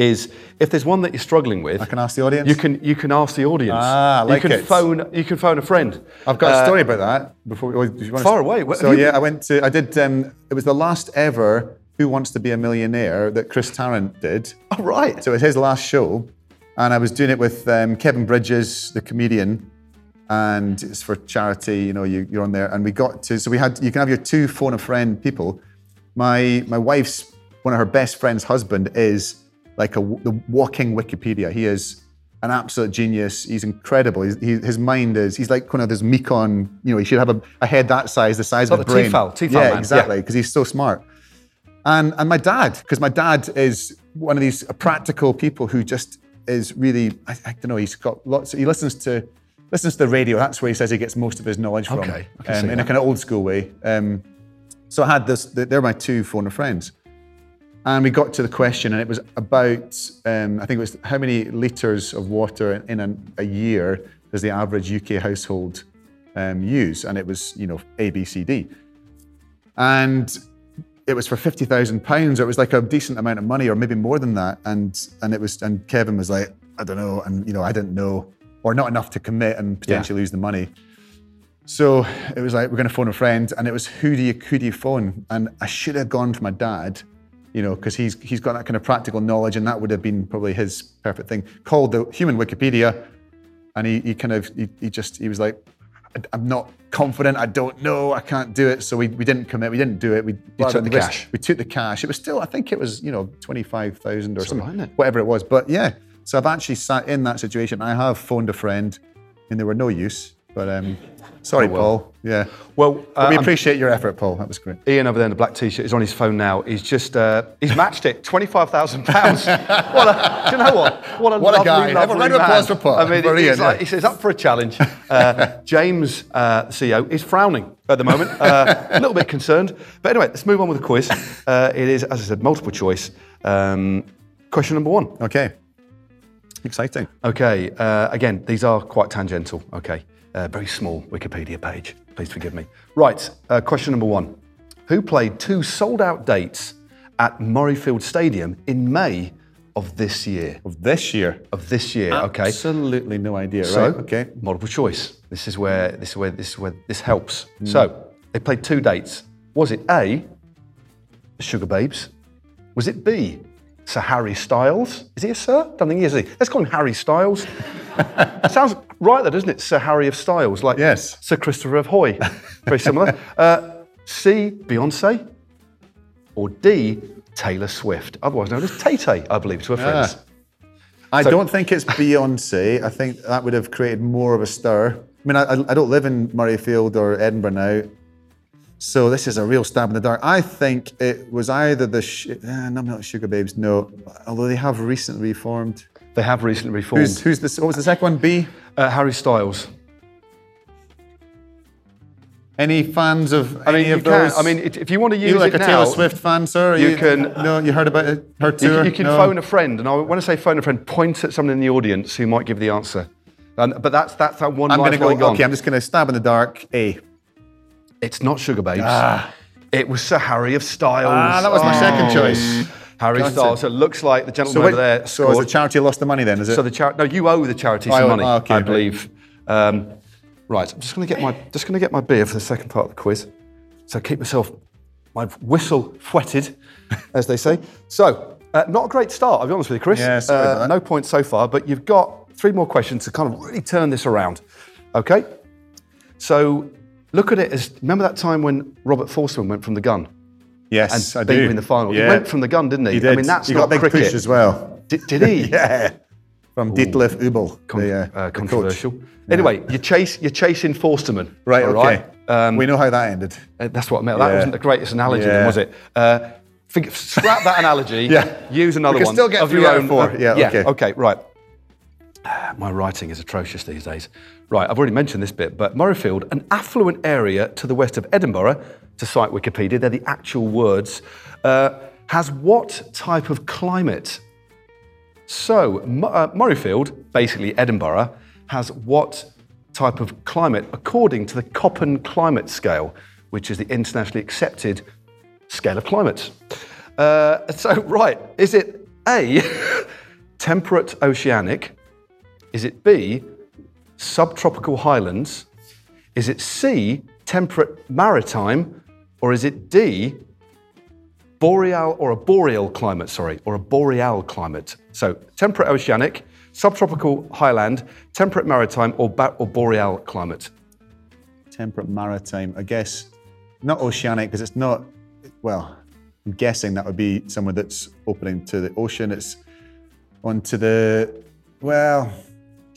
Speaker 1: is if there's one that you're struggling with,
Speaker 3: I can ask the audience?
Speaker 1: You can you can ask the audience.
Speaker 3: Ah, I like
Speaker 1: you can
Speaker 3: it.
Speaker 1: phone you can phone a friend.
Speaker 3: I've got
Speaker 1: Uh,
Speaker 3: a story about that. Before we, you want
Speaker 1: Far away.
Speaker 3: So yeah, I went to. I did. Um, it was the last ever Who Wants to Be a Millionaire that Chris Tarrant did.
Speaker 1: Oh, right.
Speaker 3: So it was his last show, and I was doing it with um, Kevin Bridges, the comedian, and it's for charity. You know, you, you're on there, and we got to. So we had. You can have your two phone a friend people. My my wife's one of her best friend's husband is like a the walking Wikipedia. He is an absolute genius. He's incredible. He's, he, his mind is. He's like one of those Mekon. You know, he should have a, a head that size, the size of
Speaker 1: Like
Speaker 3: a brain.
Speaker 1: Tefal- Tefal
Speaker 3: yeah,
Speaker 1: man,
Speaker 3: exactly.
Speaker 1: yeah.
Speaker 3: Because he's so smart. And and my dad, because my dad is one of these practical people who just is really I, I don't know. He's got lots. He listens to listens to the radio. That's where he says he gets most of his knowledge from.
Speaker 1: Okay,
Speaker 3: um, in a kind of old school way. Um, so I had this. They're my two phone friends, and we got to the question, and it was about um, I think it was how many liters of water in, an, a year does the average UK household um, use, and it was you know A, B, C, D, and it was for fifty thousand pounds, it was like a decent amount of money, or maybe more than that. And and it was, and Kevin was like, I don't know, and you know, I didn't know, or not enough to commit and potentially lose the money. So it was like we're going to phone a friend, and it was who do you who do you phone? And I should have gone for my dad, you know, because he's he's got that kind of practical knowledge, and that would have been probably his perfect thing. Called the human Wikipedia, and he, he kind of he, he just he was like, "I- I'm not confident. I don't know. I can't do it. So we, we didn't commit. We didn't do it. We
Speaker 1: took the
Speaker 3: risk-
Speaker 1: cash.
Speaker 3: We took the cash. It was still I think it was you know twenty five thousand or something,
Speaker 1: it?
Speaker 3: whatever it was. But yeah, so I've actually sat in that situation. I have phoned a friend, and they were no use. But um, sorry, Paul. Yeah.
Speaker 1: Well, uh,
Speaker 3: we appreciate your effort, Paul. That was great.
Speaker 1: Ian over there in the black t-shirt is on his phone now. He's just uh, he's matched it. Twenty-five thousand pounds. *laughs* What a do you know what? What a
Speaker 3: What a
Speaker 1: lovely,
Speaker 3: guy. A
Speaker 1: lovely
Speaker 3: round of applause for Paul.
Speaker 1: I mean,
Speaker 3: For
Speaker 1: he's
Speaker 3: Ian,
Speaker 1: like,
Speaker 3: yeah.
Speaker 1: he says up for a challenge. Uh, James, uh, CEO, is frowning at the moment, uh, a little bit concerned. But anyway, let's move on with the quiz. Uh, it is, as I said, multiple choice. Um, question number one.
Speaker 3: Okay. Exciting.
Speaker 1: Okay, uh, again, these are quite tangential. Okay, uh, very small Wikipedia page. Please forgive me. Right, uh, question number one. Who played two sold out dates at Murrayfield Stadium in May of this year?
Speaker 3: Of this year.
Speaker 1: Of this year, okay.
Speaker 3: Absolutely no idea.
Speaker 1: So,
Speaker 3: right. Okay.
Speaker 1: multiple choice. This is where this is where this is where this helps.
Speaker 3: Hmm.
Speaker 1: So, they played two dates. Was it A, the Sugababes? Was it B, Sir Harry Styles? Is he a Sir? Don't think he is. He? Let's call him Harry Styles. *laughs* Sounds right, though, doesn't it? Sir Harry of Styles, like
Speaker 3: Yes.
Speaker 1: Sir Christopher of Hoy. Very similar. *laughs* Uh, C, Beyonce, or D, Taylor Swift, otherwise known as Tay Tay, I believe, to her friends.
Speaker 3: I
Speaker 1: So-
Speaker 3: don't think it's Beyonce. I think that would have created more of a stir. I mean, I- I don't live in Murrayfield or Edinburgh now, so this is a real stab in the dark. I think it was either the sh- uh, no, not Sugababes, no. Although they have recently reformed.
Speaker 1: They have recently reformed.
Speaker 3: Who's who's the what was the second one? B.
Speaker 1: Uh, Harry Styles.
Speaker 3: Any fans of
Speaker 1: I mean,
Speaker 3: any
Speaker 1: you
Speaker 3: of
Speaker 1: can.
Speaker 3: those?
Speaker 1: I mean, it- if you want to use
Speaker 3: you like
Speaker 1: it
Speaker 3: a
Speaker 1: now,
Speaker 3: Taylor Swift fan, sir? Are
Speaker 1: you can-
Speaker 3: No, you heard about it, her
Speaker 1: you,
Speaker 3: tour.
Speaker 1: you can
Speaker 3: No?
Speaker 1: phone a friend, and I, want to say phone a friend, point at someone in the audience who might give the answer. And, but that's that's that one
Speaker 3: I'm going to go. Okay, I'm just going to stab in the dark. A.
Speaker 1: It's not Sugababes. It was Sir Harry of Styles.
Speaker 3: Ah, that was my second
Speaker 1: Oh.
Speaker 3: choice.
Speaker 1: Harry
Speaker 3: Gotcha.
Speaker 1: Styles. So it looks like the gentleman
Speaker 3: So,
Speaker 1: over there
Speaker 3: so has the charity lost the money then? Is it?
Speaker 1: So the charity? No, you owe the charity
Speaker 3: I
Speaker 1: some money,
Speaker 3: oh, okay,
Speaker 1: I believe. Um, right, I'm just going to get my just going to get my beer for the second part of the quiz. So keep myself my whistle whetted, *laughs* as they say. So uh, not a great start. I'll be honest with you, Chris.
Speaker 3: Yeah,
Speaker 1: Uh, no points so far, but you've got three more questions to kind of really turn this around. Okay. So look at it as remember that time when Robert Förstemann went from the gun
Speaker 3: yes,
Speaker 1: and
Speaker 3: I
Speaker 1: beat
Speaker 3: do.
Speaker 1: you in the final.
Speaker 3: Yeah.
Speaker 1: He went from the gun, didn't he?
Speaker 3: He did.
Speaker 1: I mean, that's
Speaker 3: he
Speaker 1: not
Speaker 3: got a big
Speaker 1: cricket.
Speaker 3: push as well.
Speaker 1: Did, did he? *laughs*
Speaker 3: Yeah, from Detlef Uibel,
Speaker 1: Con-
Speaker 3: the, uh,
Speaker 1: uh,
Speaker 3: the
Speaker 1: controversial. Anyway, you chase, you're chasing Förstemann.
Speaker 3: Right.
Speaker 1: all
Speaker 3: Okay.
Speaker 1: Um,
Speaker 3: we know how that ended.
Speaker 1: uh, that's what I meant. That
Speaker 3: Yeah.
Speaker 1: wasn't the greatest analogy, then, was it? Uh, think, scrap that analogy. *laughs*
Speaker 3: Yeah.
Speaker 1: Use another
Speaker 3: We can
Speaker 1: one.
Speaker 3: still get
Speaker 1: of your own.
Speaker 3: four.
Speaker 1: uh,
Speaker 3: Yeah, okay.
Speaker 1: Okay. Right. *sighs* My writing is atrocious these days. Right, I've already mentioned this bit, but Murrayfield, an affluent area to the west of Edinburgh, to cite Wikipedia, they're the actual words, uh, has what type of climate? So, uh, Murrayfield, basically Edinburgh, has what type of climate according to the Köppen climate scale, which is the internationally accepted scale of climates. Uh, so, *laughs* right, is it A, *laughs* temperate oceanic? Is it B, subtropical highlands? Is it C, temperate maritime? Or is it D, boreal or a boreal climate, sorry, or a boreal climate? So temperate oceanic, subtropical highland, temperate maritime, or, ba- or boreal climate?
Speaker 3: Temperate maritime. I guess not oceanic because it's not. Well, I'm guessing that would be somewhere that's opening to the ocean. It's onto the. Well,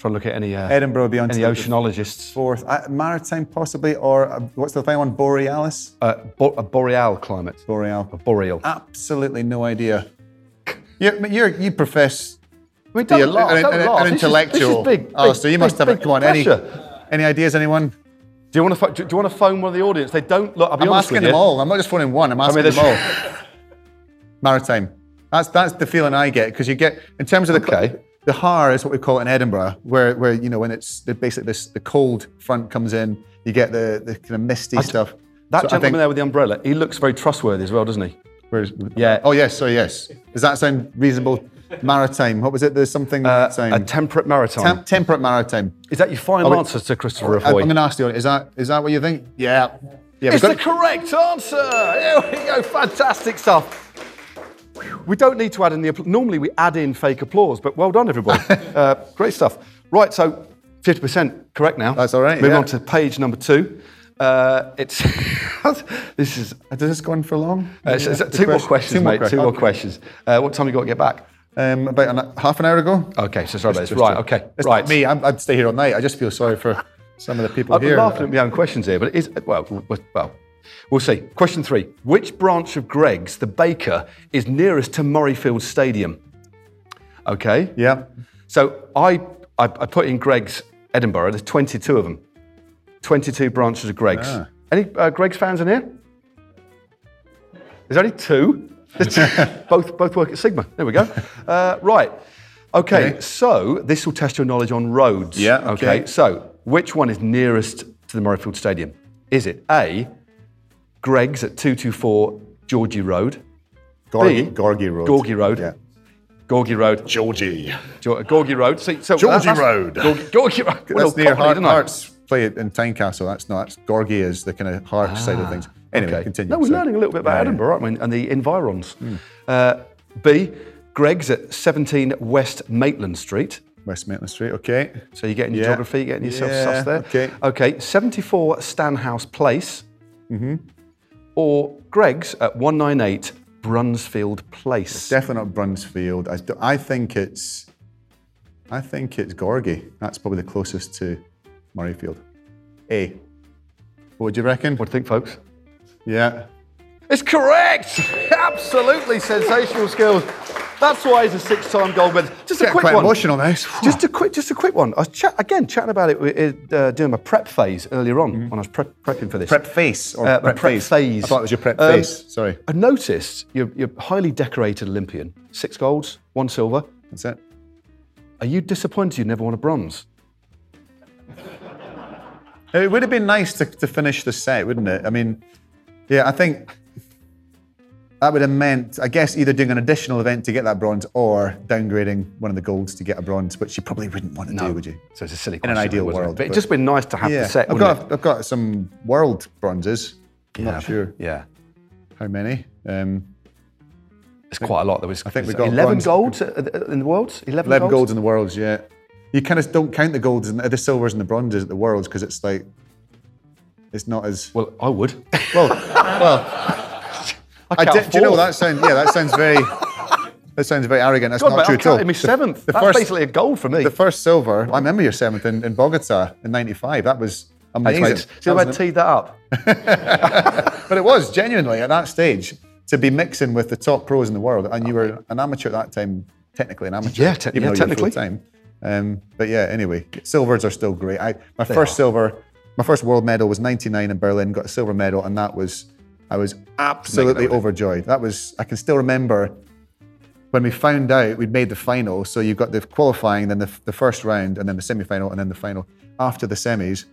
Speaker 1: Try to look at any, uh,
Speaker 3: Edinburgh would be onto
Speaker 1: any oceanologists.
Speaker 3: fourth. Uh, maritime possibly, or uh, what's the final one? Borealis.
Speaker 1: Uh, bo- a boreal climate.
Speaker 3: Boreal.
Speaker 1: A boreal.
Speaker 3: Absolutely no idea. You're, you're, you profess
Speaker 1: I mean,
Speaker 3: to be a,
Speaker 1: don't laugh,
Speaker 3: an, an-
Speaker 1: laugh.
Speaker 3: an
Speaker 1: This is-
Speaker 3: intellectual.
Speaker 1: This is, big, big,
Speaker 3: oh, so you must
Speaker 1: big,
Speaker 3: have it. Come on, any,
Speaker 1: pressure.
Speaker 3: any ideas, anyone?
Speaker 1: Do you want to do you want to phone one of the audience? They don't look. I'll be
Speaker 3: I'm asking them all. I'm not just phoning one. I'm asking
Speaker 1: mean,
Speaker 3: them all. Maritime. That's that's the feeling I get because you get in terms of the
Speaker 1: Okay.
Speaker 3: The haar is what we call it in Edinburgh, where where you know when it's the, basically this the cold front comes in, you get the the kind of misty stuff.
Speaker 1: That
Speaker 3: So
Speaker 1: gentleman
Speaker 3: think-
Speaker 1: there with the umbrella, he looks very trustworthy as well, doesn't he?
Speaker 3: Where's,
Speaker 1: Yeah.
Speaker 3: Oh yes, sorry, yes. Does that sound reasonable? Maritime. What was it? There's something
Speaker 1: Uh,
Speaker 3: maritime.
Speaker 1: a temperate maritime.
Speaker 3: Tem- temperate maritime.
Speaker 1: is that your final
Speaker 3: we-
Speaker 1: answer to Christopher
Speaker 3: I- I'm going to ask you. Is that is that what you think? Yeah. Yeah.
Speaker 1: It's the
Speaker 3: got-
Speaker 1: correct answer. Here we go. Fantastic stuff. We don't need to add in the appl- normally we add in fake applause, but well done everybody. *laughs* uh, great stuff. Right, so 50% correct now.
Speaker 3: That's all right,
Speaker 1: Moving
Speaker 3: yeah.
Speaker 1: on to page number two. Uh, it's *laughs* this is
Speaker 3: Does this go on for long?
Speaker 1: uh,
Speaker 3: The
Speaker 1: two more questions,
Speaker 3: two more
Speaker 1: mate. two more questions. Uh, what time you got to get back?
Speaker 3: Um, about an, half an hour ago.
Speaker 1: Okay, so sorry about this. Right, okay,
Speaker 3: It's
Speaker 1: right.
Speaker 3: me. I'm, I'd stay here all night. I just feel sorry for some of the people
Speaker 1: I'm
Speaker 3: here.
Speaker 1: laughing at my own questions here, but it is well, well, well, see. Question three: Which branch of Greggs, the baker, is nearest to Murrayfield Stadium? Okay.
Speaker 3: Yeah.
Speaker 1: So I, I, I put in Greggs Edinburgh. There's 22 of them. 22 branches of Greggs.
Speaker 3: Ah.
Speaker 1: Any uh, Greggs fans in here? There's only two. *laughs* both both work at Sigma. There we go. Uh, right. Okay,
Speaker 3: Okay.
Speaker 1: So this will test your knowledge on roads.
Speaker 3: Yeah, okay.
Speaker 1: So which one is nearest to the Murrayfield Stadium? Is it A, Greggs at 224 Georgie Road,
Speaker 3: Gorgie,
Speaker 1: B,
Speaker 3: Gorgie Road.
Speaker 1: Gorgie Road.
Speaker 3: Yeah.
Speaker 1: Gorgie Road,
Speaker 3: Georgie.
Speaker 1: Geor- Gorgie Road. So, so
Speaker 3: Georgie
Speaker 1: that's-
Speaker 3: Road.
Speaker 1: Gorgie, Gorgie Road. Well,
Speaker 3: That's near
Speaker 1: properly,
Speaker 3: Heart,
Speaker 1: didn't I?
Speaker 3: Hearts. Play it in Tynecastle. That's not. That's Gorgie is the kind of heart side of things. Anyway,
Speaker 1: Ah, Okay.
Speaker 3: continue.
Speaker 1: No, we're
Speaker 3: Sorry.
Speaker 1: learning a little bit about
Speaker 3: Yeah, yeah.
Speaker 1: Edinburgh, aren't we? And the environs. Uh, B, Greggs at 17 West Maitland Street.
Speaker 3: West Maitland Street. Okay.
Speaker 1: So you're getting your
Speaker 3: Yeah.
Speaker 1: geography, you're getting yourself
Speaker 3: Yeah,
Speaker 1: sus there.
Speaker 3: okay.
Speaker 1: Okay, 74 Stanhouse Place.
Speaker 3: Mm-hmm.
Speaker 1: Or Greggs at 198 Bruntsfield Place.
Speaker 3: Definitely not Bruntsfield. I, I think it's. I think it's Gorgie. That's probably the closest to Murrayfield. A. What would you reckon?
Speaker 1: what do you think, folks?
Speaker 3: Yeah.
Speaker 1: It's correct! Absolutely sensational skills. That's why he's a six-time gold medalist. Just a
Speaker 3: Getting
Speaker 1: quick
Speaker 3: quite
Speaker 1: one.
Speaker 3: emotional now.
Speaker 1: Just a quick, just a quick one. I was chat, again chatting about it uh, doing my prep phase earlier on when I was prep, prepping for this.
Speaker 3: prep face or
Speaker 1: Uh,
Speaker 3: prep,
Speaker 1: prep
Speaker 3: phase.
Speaker 1: phase.
Speaker 3: I thought it was your prep
Speaker 1: Um,
Speaker 3: face. Sorry.
Speaker 1: I noticed you're, you're highly decorated Olympian. Six golds, one silver.
Speaker 3: That's it.
Speaker 1: Are you disappointed you never won a bronze?
Speaker 3: It would have been nice to, to finish the set, wouldn't it? I mean, yeah, I think that would have meant, I guess, either doing an additional event to get that bronze or downgrading one of the golds to get a bronze, which you probably wouldn't want to do, would you?
Speaker 1: So it's a silly question.
Speaker 3: In an ideal
Speaker 1: wasn't it?
Speaker 3: world,
Speaker 1: But it'd just been nice to have
Speaker 3: Yeah,
Speaker 1: the set.
Speaker 3: I've got, I've got some world bronzes. I'm
Speaker 1: it?
Speaker 3: not sure
Speaker 1: Yeah.
Speaker 3: how many. Um,
Speaker 1: It's quite a lot. There was.
Speaker 3: I think we got
Speaker 1: 11
Speaker 3: bronze.
Speaker 1: golds in the world. 11,
Speaker 3: 11
Speaker 1: golds.
Speaker 3: golds in the worlds, yeah. You kind of don't count the golds and the silvers and the bronzes at the worlds because it's like, it's not as.
Speaker 1: Well, I would.
Speaker 3: Well, well, *laughs* I
Speaker 1: count
Speaker 3: did, do you know that sounds yeah that sounds very *laughs* that sounds very arrogant. That's
Speaker 1: God,
Speaker 3: not
Speaker 1: mate,
Speaker 3: true
Speaker 1: I'm
Speaker 3: at all.
Speaker 1: me
Speaker 3: The-
Speaker 1: seventh.
Speaker 3: The,
Speaker 1: That's
Speaker 3: first
Speaker 1: basically a gold for me.
Speaker 3: the first silver. I remember your seventh in, in Bogota in '95. That was amazing.
Speaker 1: mate. See
Speaker 3: That
Speaker 1: how I
Speaker 3: was
Speaker 1: teed that up? *laughs*
Speaker 3: but it was genuinely at that stage to be mixing with the top pros in the world, and you were an amateur at that time, technically an amateur.
Speaker 1: Yeah, te-
Speaker 3: even
Speaker 1: yeah,
Speaker 3: though
Speaker 1: technically.
Speaker 3: Full-time. Um, but yeah, anyway, silvers are still great. I, my first silver, my first world medal was '99 in Berlin. Got a silver medal, and that was I was absolutely overjoyed. That was I can still remember when we found out we'd made the final. So you've got the qualifying, then the, the first round, and then the semi-final, and then the final. After the semis,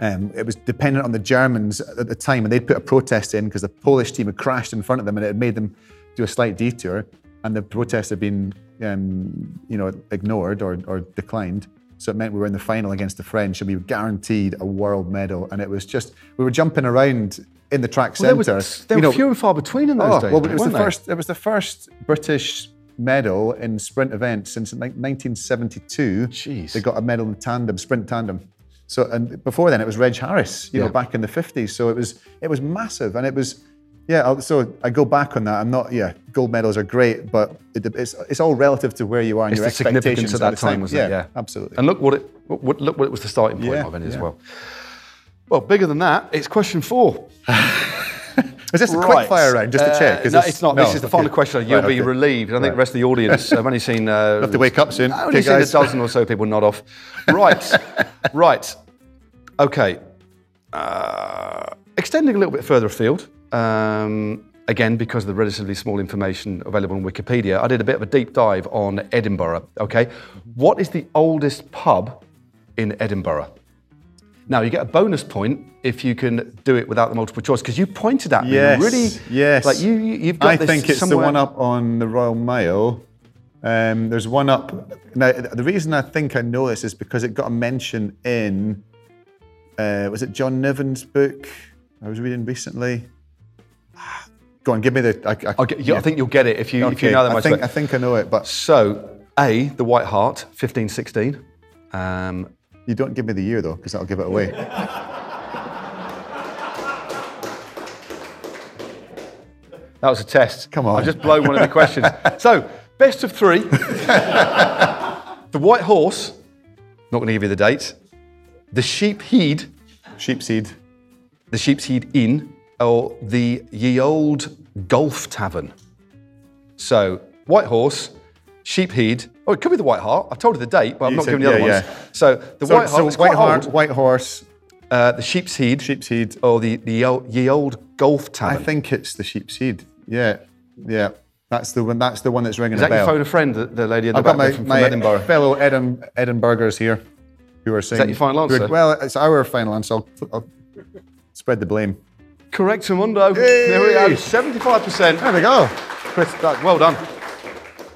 Speaker 3: um, it was dependent on the Germans at the time, and they'd put a protest in because the Polish team had crashed in front of them, and it had made them do a slight detour. And the protest had been um, you know, ignored or, or declined. So it meant we were in the final against the French, and we were guaranteed a world medal. And it was just we were jumping around in the track
Speaker 1: Well, there
Speaker 3: centre.
Speaker 1: was, there
Speaker 3: you
Speaker 1: were
Speaker 3: know,
Speaker 1: few and far between in those
Speaker 3: Oh,
Speaker 1: days.
Speaker 3: well, it was the
Speaker 1: they?
Speaker 3: first. It was the first British medal in sprint events since 1972.
Speaker 1: Jeez.
Speaker 3: They got a medal in tandem, sprint tandem. So and before then it was Reg Harris, you
Speaker 1: Yeah.
Speaker 3: know, back in the 50s. So it was it was massive, and it was yeah. So I go back on that. I'm not yeah. Gold medals are great, but it, it's it's all relative to where you are and
Speaker 1: It's
Speaker 3: your
Speaker 1: the significance
Speaker 3: expectations
Speaker 1: at that
Speaker 3: the
Speaker 1: time, wasn't
Speaker 3: yeah,
Speaker 1: it? Yeah,
Speaker 3: absolutely.
Speaker 1: And look what it what, what- look what it was the starting point
Speaker 3: Yeah,
Speaker 1: of it as well. Well, bigger than that, it's question four. *laughs*
Speaker 3: is this a quick fire round just to check?
Speaker 1: Uh, no,
Speaker 3: this-
Speaker 1: it's not.
Speaker 3: no,
Speaker 1: this is the
Speaker 3: okay.
Speaker 1: final question. You'll
Speaker 3: Right,
Speaker 1: be
Speaker 3: okay.
Speaker 1: relieved. I think
Speaker 3: Right.
Speaker 1: the rest of the audience. I've only seen. *laughs* Uh,
Speaker 3: have to wake up soon.
Speaker 1: I've only seen
Speaker 3: guys.
Speaker 1: a dozen or so people nod off. Right, *laughs* right. Okay. Uh, extending a little bit further afield. Um, again, because of the relatively small information available on Wikipedia, I did a bit of a deep dive on Edinburgh. Okay, what is the oldest pub in Edinburgh? Now you get a bonus point if you can do it without the multiple choice because you pointed at me.
Speaker 3: Yes,
Speaker 1: really.
Speaker 3: yes.
Speaker 1: Like you, you- you've got
Speaker 3: I
Speaker 1: this
Speaker 3: think it's
Speaker 1: somewhere-
Speaker 3: the one up on the Royal Mile. Um, there's one up. Now, the reason I think I know this is because it got a mention in, uh, was it John Niven's book I was reading recently? *sighs* Go on, give me the. I, I,
Speaker 1: get, you- I think you'll get it if you if you
Speaker 3: Okay,
Speaker 1: know that
Speaker 3: I think, I think I know it, but
Speaker 1: So, A, the White Hart, 1516. Um,
Speaker 3: you don't give me the year though, because that'll give it away.
Speaker 1: that was a test.
Speaker 3: Come on.
Speaker 1: I've just blow one of the questions. *laughs* so, best of three. *laughs* the White Horse, not going to give you the date. The Sheep Heid,
Speaker 3: Sheepseed.
Speaker 1: the Sheep's Heid Inn, or the Ye Old Golf Tavern. So, White Horse, Sheep Heid. Oh, it could be the White Hart. I've told you the date, but I'm
Speaker 3: You
Speaker 1: not
Speaker 3: said-
Speaker 1: given the other
Speaker 3: yeah,
Speaker 1: ones.
Speaker 3: yeah.
Speaker 1: So, the
Speaker 3: So,
Speaker 1: White Hart,
Speaker 3: so White, Hart. White Horse,
Speaker 1: Uh, the Sheep's Heid,
Speaker 3: Sheepseed.
Speaker 1: or the, the old, ye Old Golf Tavern.
Speaker 3: I think it's the Sheepseed. Yeah, yeah. That's the one. That's the one that's ringing
Speaker 1: Is
Speaker 3: a
Speaker 1: that your phone a friend, the, the lady in the
Speaker 3: I've
Speaker 1: back
Speaker 3: got my,
Speaker 1: from, from
Speaker 3: my
Speaker 1: Edinburgh?
Speaker 3: fellow Edin, Edinburghers here who are saying.
Speaker 1: Is that your final
Speaker 3: are-
Speaker 1: answer?
Speaker 3: well, it's our final answer. I'll, I'll spread the blame.
Speaker 1: Correct, Mundo. There we go, 75%.
Speaker 3: There we go.
Speaker 1: Chris, well done.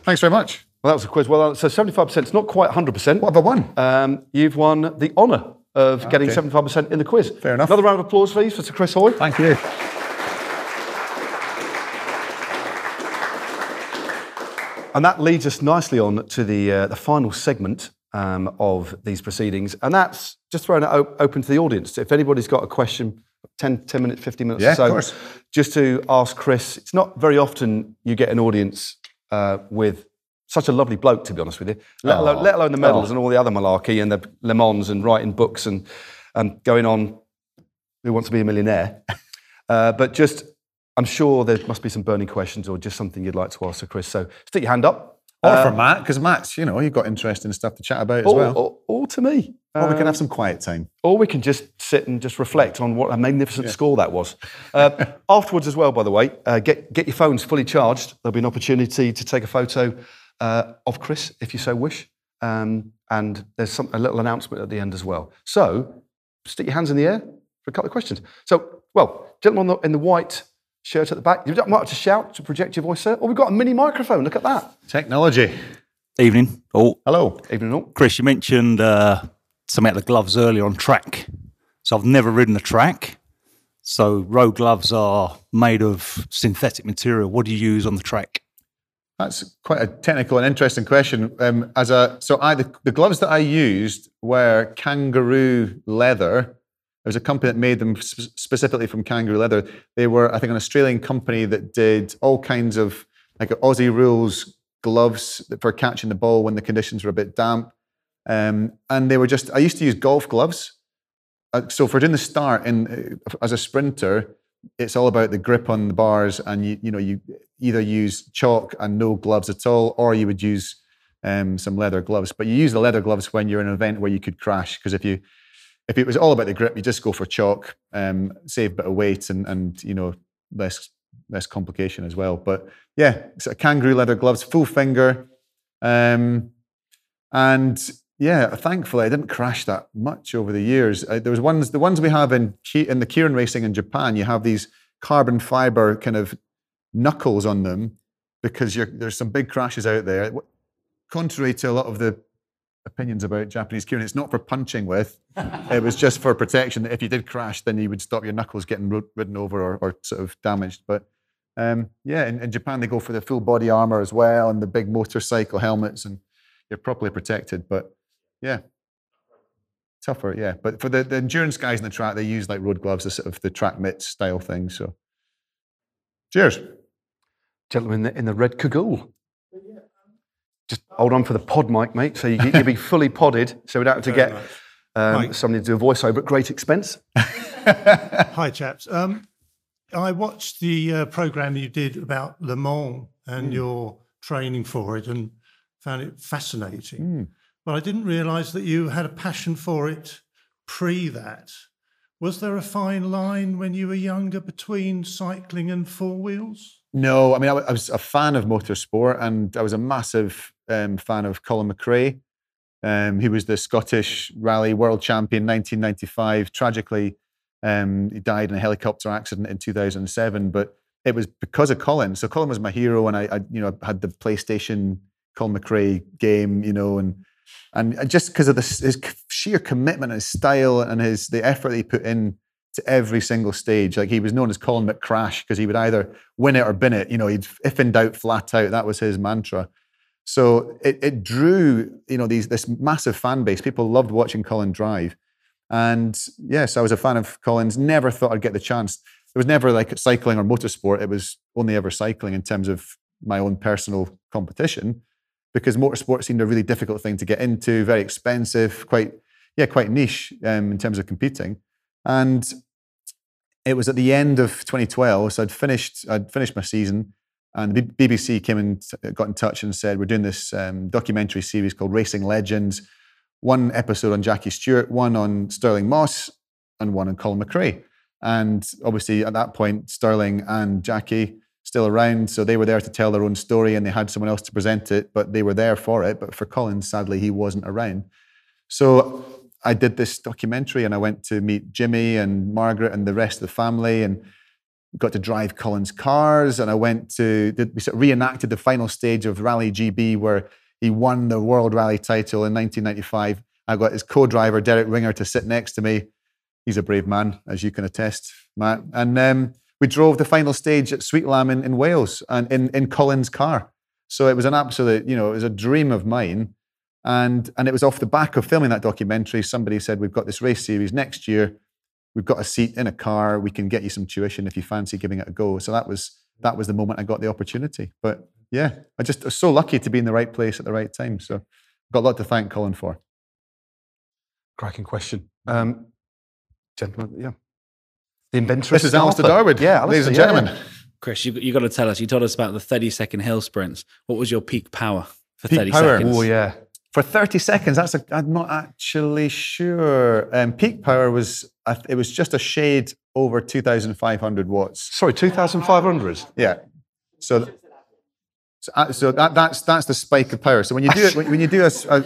Speaker 3: Thanks very much.
Speaker 1: Well, that was a quiz. Well. So 75% is not quite 100%.
Speaker 3: What have I won?
Speaker 1: Um, you've won the honour of getting 75% in the quiz.
Speaker 3: Fair enough.
Speaker 1: Another round of applause, please, for Sir Chris Hoy.
Speaker 3: Thank you.
Speaker 1: And that leads us nicely on to the, uh, the final segment um, of these proceedings. And that's just throwing it o- open to the audience. If anybody's got a question, 10, 10 minutes, 15 minutes
Speaker 3: Yeah,
Speaker 1: so,
Speaker 3: course.
Speaker 1: just to ask Chris. It's not very often you get an audience uh, with such a lovely bloke, to be honest with you, let, alone, let alone the medals and all the other malarkey and the Le Mans and writing books and, and going on Who Wants to Be a Millionaire. *laughs* uh, but just, I'm sure there must be some burning questions or just something you'd like to ask Sir Chris. So stick your hand up.
Speaker 3: Or from Matt, because Matt's, you know, you've got interesting stuff to chat about as well.
Speaker 1: or, or to me.
Speaker 3: or we can
Speaker 1: Um,
Speaker 3: have some quiet time.
Speaker 1: or we can just sit and just reflect on what a magnificent score that was. Uh, *laughs* afterwards, as well, by the way, uh, get, get your phones fully charged. There'll be an opportunity to take a photo uh, of Chris, if you so wish. Um, and there's some, a little announcement at the end as well. So stick your hands in the air for a couple of questions. So, well, gentleman in the, in the white shirt at the back, you've got much to shout to project your voice, sir. Oh, we've got a mini microphone. Look at that.
Speaker 3: Technology.
Speaker 5: Evening. Oh,
Speaker 3: Hello.
Speaker 1: Evening all.
Speaker 5: Chris, you mentioned uh, something about the gloves earlier on track. So I've never ridden a track. So road gloves are made of synthetic material. What do you use on the track?
Speaker 3: That's quite a technical and interesting question. Um, as a so, I the, the gloves that I used were kangaroo leather. There was a company that made them sp- specifically from kangaroo leather. They were, I think, an Australian company that did all kinds of like Aussie rules gloves for catching the ball when the conditions were a bit damp. Um, and they were just. I used to use golf gloves. Uh, so for doing the start in uh, as a sprinter, it's all about the grip on the bars, and you you know you either use chalk and no gloves at all, or you would use um, some leather gloves. But you use the leather gloves when you're in an event where you could crash, because if you if it was all about the grip, you just go for chalk, um, save a bit of weight and and you know less less complication as well. But yeah, a kangaroo leather gloves, full finger, um, and yeah, thankfully I didn't crash that much over the years. Uh, there was ones the ones we have in in the Keirin racing in Japan. You have these carbon fiber kind of knuckles on them because you're, there's some big crashes out there. contrary to a lot of the opinions about Japanese keirin, it's not for punching with. *laughs* it was just for protection. If you did crash, then you would stop your knuckles getting ridden over or, or sort of damaged. But um, yeah, in, in Japan they go for the full body armor as well and the big motorcycle helmets, and you're properly protected. But yeah, tougher. Yeah, but for the, the endurance guys in the track, they use like road gloves, the sort of the track mitts style thing. So, cheers.
Speaker 1: Gentleman in the, in the red cagoule. Just hold on for the pod mic, mate. So you, you'll be fully podded, so we don't have to get um,
Speaker 6: Mike.
Speaker 1: somebody to do a voiceover at great expense. *laughs*
Speaker 6: Hi, chaps. Um, I watched the uh, program you did about Le Mans and your training for it and found it fascinating. But I didn't realize that you had a passion for it pre that. Was there a fine line when you were younger between cycling and four wheels?
Speaker 3: No, I mean, I, I was a fan of motorsport and I was a massive um, fan of Colin McRae. Um, he was the Scottish rally world champion in 1995. Tragically, um, he died in a helicopter accident in 2007, but it was because of Colin. So Colin was my hero, and I, I you know, had the PlayStation Colin McRae game, you know, and and uh, just because of his sheer commitment, his style, and his the effort that he put in to every single stage. Like he was known as Colin McCrash because he would either win it or bin it. You know, he'd if in doubt, flat out. That was his mantra. So it, it drew, you know, these this massive fan base. People loved watching Colin drive. And yes, I was a fan of Colin's. Never thought I'd get the chance. It was never like cycling or motorsport. It was only ever cycling in terms of my own personal competition, because motorsport seemed a really difficult thing to get into, very expensive, quite yeah, quite niche um, in terms of competing. And it was at the end of 2012, so I'd finished I'd finished my season, and the BBC came and got in touch and said we're doing this um, documentary series called Racing Legends. One episode on Jackie Stewart, one on Stirling Moss, and one on Colin McRae. And obviously, at that point, Stirling and Jackie still around, so they were there to tell their own story, and they had someone else to present it, but they were there for it. But for Colin, sadly, he wasn't around. So I did this documentary and I went to meet Jimmy and Margaret and the rest of the family and got to drive Colin's cars. And I went to, we sort of reenacted the final stage of Rally GB where he won the World Rally title in 1995. I got his co driver, Derek Ringer, to sit next to me. He's a brave man, as you can attest, Matt. And um, we drove the final stage at Sweet Lamb in, in Wales and in, in Colin's car. So it was an absolute, you know, it was a dream of mine. And, and it was off the back of filming that documentary. Somebody said, We've got this race series next year. We've got a seat in a car. We can get you some tuition if you fancy giving it a go. So that was that was the moment I got the opportunity. But yeah, I just was so lucky to be in the right place at the right time. So I've got a lot to thank Colin for.
Speaker 1: Cracking question. Um, gentlemen, yeah. The inventor
Speaker 3: This is Alastair
Speaker 1: Skarper.
Speaker 3: Darwood,
Speaker 1: Yeah,
Speaker 3: ladies and
Speaker 1: yeah,
Speaker 3: gentlemen.
Speaker 7: Chris, you, you got to tell us. You told us about the 30 second hill sprints. What was your peak power for
Speaker 3: Peak
Speaker 7: 30
Speaker 3: power?
Speaker 7: seconds?
Speaker 1: Oh, yeah.
Speaker 3: For 30 seconds, that's a, I'm not actually sure. Um, peak power was, I it was just a shade over 2,500 watts.
Speaker 1: Sorry, 2,500.
Speaker 3: Yeah. So, so, uh, so that, that's that's the spike of power. So when you do *laughs* it, when, when you do a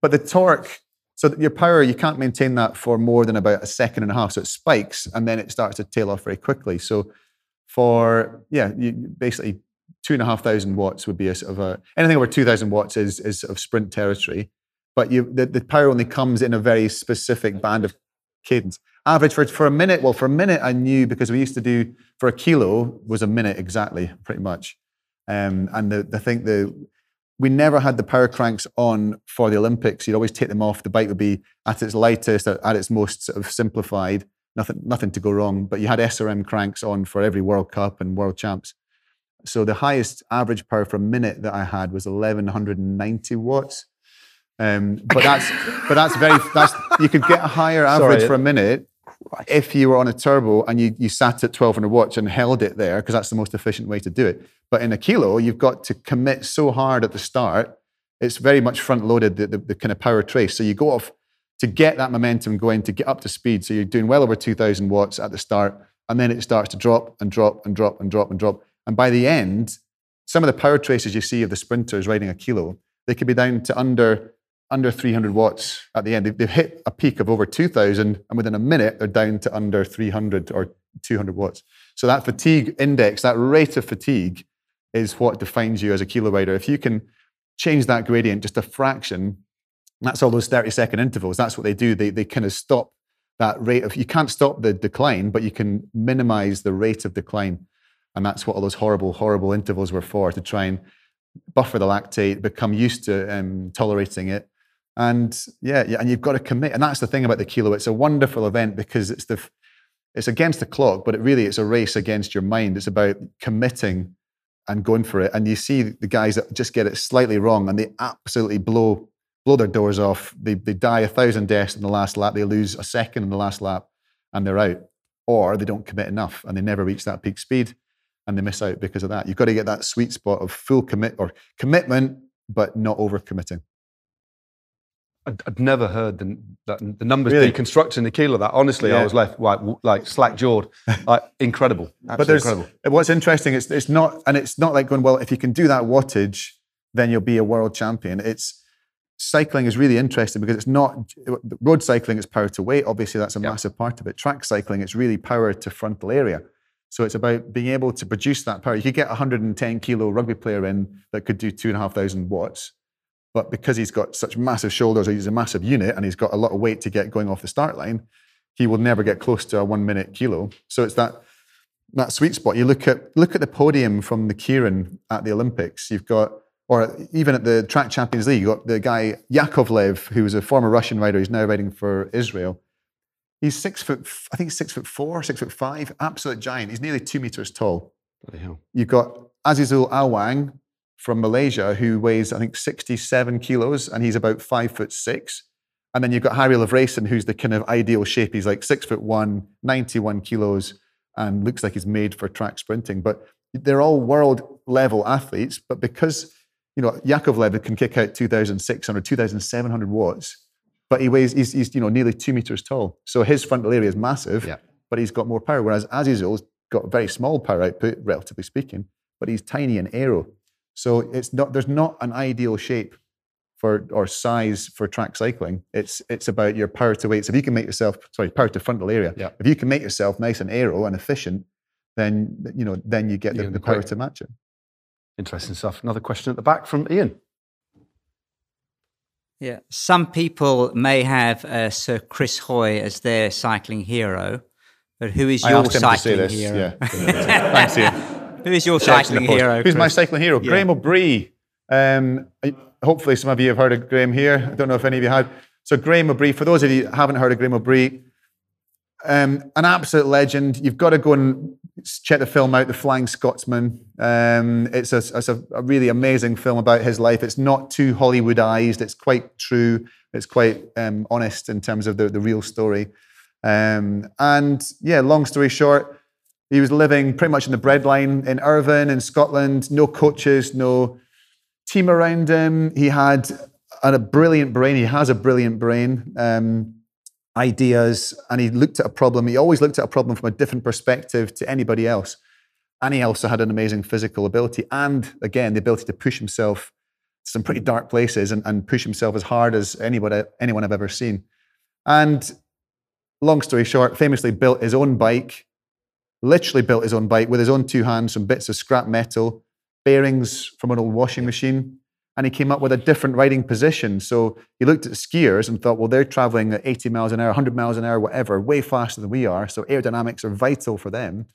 Speaker 3: but the torque, so your power, you can't maintain that for more than about a second and a half. So it spikes and then it starts to tail off very quickly. So for yeah, you, basically two and a half thousand watts would be a sort of a anything over two thousand watts is is sort of sprint territory. But you the, the power only comes in a very specific band of cadence. Average for for a minute. Well, for a minute, I knew because we used to do for a kilo was a minute exactly, pretty much. Um, and the the thing the we never had the power cranks on for the Olympics. You'd always take them off. The bike would be at its lightest, at, its most sort of simplified. Nothing nothing to go wrong. But you had SRM cranks on for every World Cup and World Champs. So the highest average power for a minute that I had was 1190 watts. Um, but that's but that's very that's you could get a higher *laughs* average
Speaker 1: Sorry.
Speaker 3: for a minute if you were on a turbo and you, you sat at 1200 watts and held it there because that's the most efficient way to do it. But in a kilo, you've got to commit so hard at the start. It's very much front loaded the, the, the kind of power trace. So you go off to get that momentum going to get up to speed. So you're doing well over 2000 watts at the start, and then it starts to drop and drop and drop and drop and drop. And by the end, some of the power traces you see of the sprinters riding a kilo, they could be down to under under 300 watts at the end. They've, they've hit a peak of over 2000, and within a minute, they're down to under 300 or 200 watts. So that fatigue index, that rate of fatigue, is what defines you as a kilo rider. If you can change that gradient just a fraction, that's all those 30 second intervals. That's what they do. They, they kind of stop that rate of, you can't stop the decline, but you can minimize the rate of decline. And that's what all those horrible, horrible intervals were for, to try and buffer the lactate, become used to um, tolerating it. And yeah, yeah, and you've got to commit. And that's the thing about the kilo. It's a wonderful event because it's the it's against the clock, but it really it's a race against your mind. It's about committing and going for it. And you see the guys that just get it slightly wrong and they absolutely blow blow their doors off. They they die a thousand deaths in the last lap. They lose a second in the last lap and they're out. Or they don't commit enough and they never reach that peak speed and they miss out because of that. You've got to get that sweet spot of full commit or commitment, but not over committing.
Speaker 1: I'd, I'd never heard the, that, the numbers
Speaker 3: Really?
Speaker 1: deconstructing the kilo of that. Honestly, I was left like, like slack jawed. *laughs* Like, incredible.
Speaker 3: but
Speaker 1: Absolutely
Speaker 3: there's
Speaker 1: incredible.
Speaker 3: Uh, what's interesting is it's not and it's not like going well if you can do that wattage then you'll be a world champion it's cycling is really interesting because it's not road cycling is power to weight obviously that's a massive part of it track cycling it's really power to frontal area so it's about being able to produce that power you could get a 110 kilo rugby player in that could do two and a half thousand watts but because he's got such massive shoulders he's a massive unit and he's got a lot of weight to get going off the start line he will never get close to a one minute kilo so it's that that sweet spot. You look at look at the podium from the Keirin at the Olympics. You've got, or even at the Track Champions League, you've got the guy Yakovlev, who was a former Russian rider. He's now riding for Israel. He's six foot, I think six foot four, six foot five, absolute giant. He's nearly two meters tall.
Speaker 1: Bloody hell.
Speaker 3: You've got Azizul Awang from Malaysia, who weighs, I think, 67 kilos, and he's about five foot six. And then you've got Harrie Lavreysen, who's the kind of ideal shape. He's like six foot one, 91 kilos, and looks like he's made for track sprinting. But they're all world level athletes. But because, you know, Yakovlev can kick out 2,600, 2,700 watts, but he weighs, he's, he's, you know, nearly two meters tall. So his frontal area is massive,
Speaker 1: Yeah.
Speaker 3: but he's got more power. Whereas Azizul's got very small power output, relatively speaking, but he's tiny and aero. So it's not, there's not an ideal shape for or size for track cycling. It's it's about your power to weight. So if you can make yourself sorry power to frontal area.
Speaker 1: Yeah.
Speaker 3: If you can make yourself nice and aero and efficient, then you know then you get the, the power to match it.
Speaker 1: Interesting stuff. Another question at the back from Ian.
Speaker 8: Yeah, some people may have uh, Sir Chris Hoy as their cycling hero, but who is
Speaker 3: I
Speaker 8: your
Speaker 3: asked him to say
Speaker 8: cycling
Speaker 3: this.
Speaker 8: hero?
Speaker 3: Yeah. *laughs* Thanks, Ian.
Speaker 8: Who is your
Speaker 3: Checks in the
Speaker 8: cycling hero?
Speaker 3: Who's my cycling hero?
Speaker 8: Yeah.
Speaker 3: Graeme Obree. Um, hopefully, some of you have heard of Graeme here. I don't know if any of you have. So, Graeme Obree, for those of you who haven't heard of Graeme Obree, um, an absolute legend. You've got to go and check the film out, The Flying Scotsman. Um, it's a, it's a, a really amazing film about his life. It's not too Hollywoodized. It's quite true. It's quite um, honest in terms of the, the real story. Um, and yeah, long story short, he was living pretty much in the breadline in Irvine, in Scotland. No coaches, no team around him. He had a brilliant brain. He has a brilliant brain. Um, ideas, and he looked at a problem. He always looked at a problem from a different perspective to anybody else. And he also had an amazing physical ability, and again, the ability to push himself to some pretty dark places and, and push himself as hard as anybody, anyone I've ever seen. And long story short, famously built his own bike, literally built his own bike with his own two hands, some bits of scrap metal, bearings from an old washing machine. And he came up with a different riding position. So he looked at skiers and thought, well, they're traveling at 80 miles an hour, 100 miles an hour, whatever, way faster than we are. So aerodynamics are vital for them.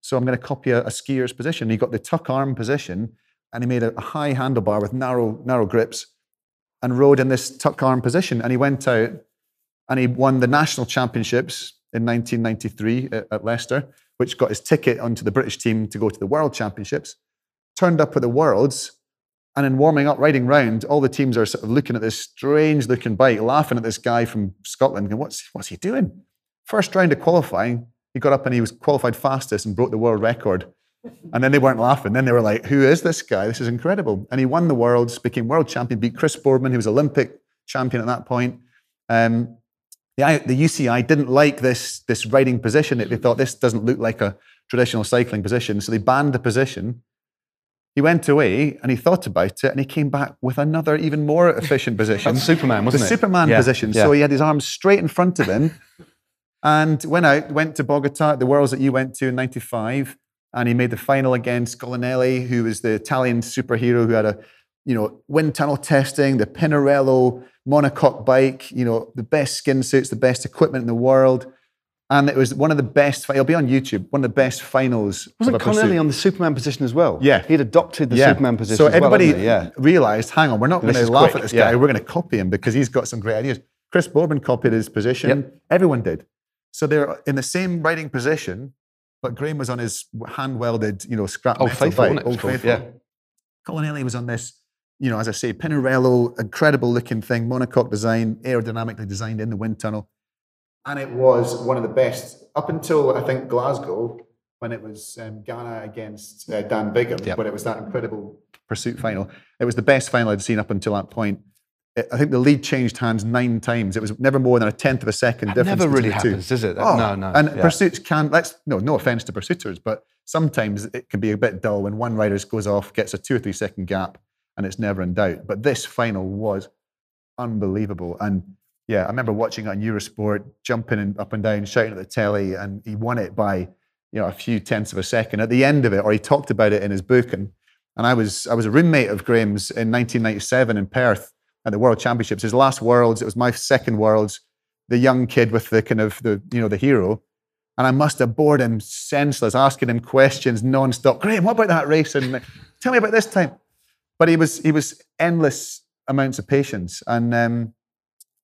Speaker 3: So I'm going to copy a, a skier's position. He got the tuck arm position and he made a, a high handlebar with narrow, narrow grips and rode in this tuck arm position. And he went out and he won the national championships in 1993 at, at Leicester, which got his ticket onto the British team to go to the world championships. Turned up at the worlds, and in warming up, riding round, all the teams are sort of looking at this strange looking bike, laughing at this guy from Scotland, going, what's, what's he doing? First round of qualifying, he got up and he was qualified fastest and broke the world record. And then they weren't laughing. Then they were like, who is this guy? This is incredible. And he won the worlds, became world champion, beat Chris Boardman, who was Olympic champion at that point. Um, the, the UCI didn't like this, this riding position. They thought this doesn't look like a traditional cycling position. So they banned the position. He went away and he thought about it and he came back with another, even more *laughs* efficient position.
Speaker 1: That's Superman, wasn't
Speaker 3: the
Speaker 1: it?
Speaker 3: Superman
Speaker 1: Yeah,
Speaker 3: position.
Speaker 1: yeah.
Speaker 3: So he had his arms straight in front of him *laughs* and went out, went to Bogota, the Worlds that you went to in 95. And he made the final against Collinelli, who was the Italian superhero who had a you know, wind tunnel testing, the Pinarello monocoque bike, you know, the best skin suits, the best equipment in the world. And it was one of the best, it'll be on YouTube, one of the best finals.
Speaker 1: Wasn't. Connelly on the Superman position as well?
Speaker 3: Yeah.
Speaker 1: He'd adopted the
Speaker 3: Yeah.
Speaker 1: Superman position
Speaker 3: So
Speaker 1: as well,
Speaker 3: everybody
Speaker 1: hadn't yeah.
Speaker 3: realized, hang on, we're not going to laugh
Speaker 1: quick,
Speaker 3: at this
Speaker 1: yeah.
Speaker 3: guy. We're going to copy him because he's got some great ideas. Chris Boardman copied his position.
Speaker 1: Yep.
Speaker 3: Everyone did. So they're in the same riding position, but Graeme was on his hand welded, you know, scrap
Speaker 1: Old
Speaker 3: metal
Speaker 1: Faithful,
Speaker 3: bike.
Speaker 1: wasn't it, it was
Speaker 3: Old? Faithful.
Speaker 1: Yeah.
Speaker 3: Collinelli was on this, you know, as I say, Pinarello, incredible looking thing, monocoque design, aerodynamically designed in the wind tunnel. And it was one of the best up until I think Glasgow, when it was um, Ganna against uh, Dan Bigham,
Speaker 1: Yep.
Speaker 3: when it was that incredible pursuit final. It was the best final I'd seen up until that point. It- I think the lead changed hands nine times. It was never more than a tenth of a second
Speaker 1: That
Speaker 3: difference.
Speaker 1: never really
Speaker 3: two.
Speaker 1: happens, does it?
Speaker 3: Oh,
Speaker 1: no, no.
Speaker 3: And
Speaker 1: yeah.
Speaker 3: pursuits can, let's, no, no offense to pursuiters, but sometimes it can be a bit dull when one rider goes off, gets a two or three second gap, and it's never in doubt. But this final was unbelievable. And yeah, I remember watching it on Eurosport, jumping up and down, shouting at the telly, and he won it by, you know, a few tenths of a second. At the end of it, or he talked about it in his book, and and I was I was a roommate of Graeme's in 1997 in Perth at the World Championships. His last Worlds, it was my second Worlds. The young kid with the kind of the you know the hero, and I must have bored him senseless, asking him questions non-stop. Graeme, what about that race? And tell me about this time. But he was he was endless amounts of patience, and um,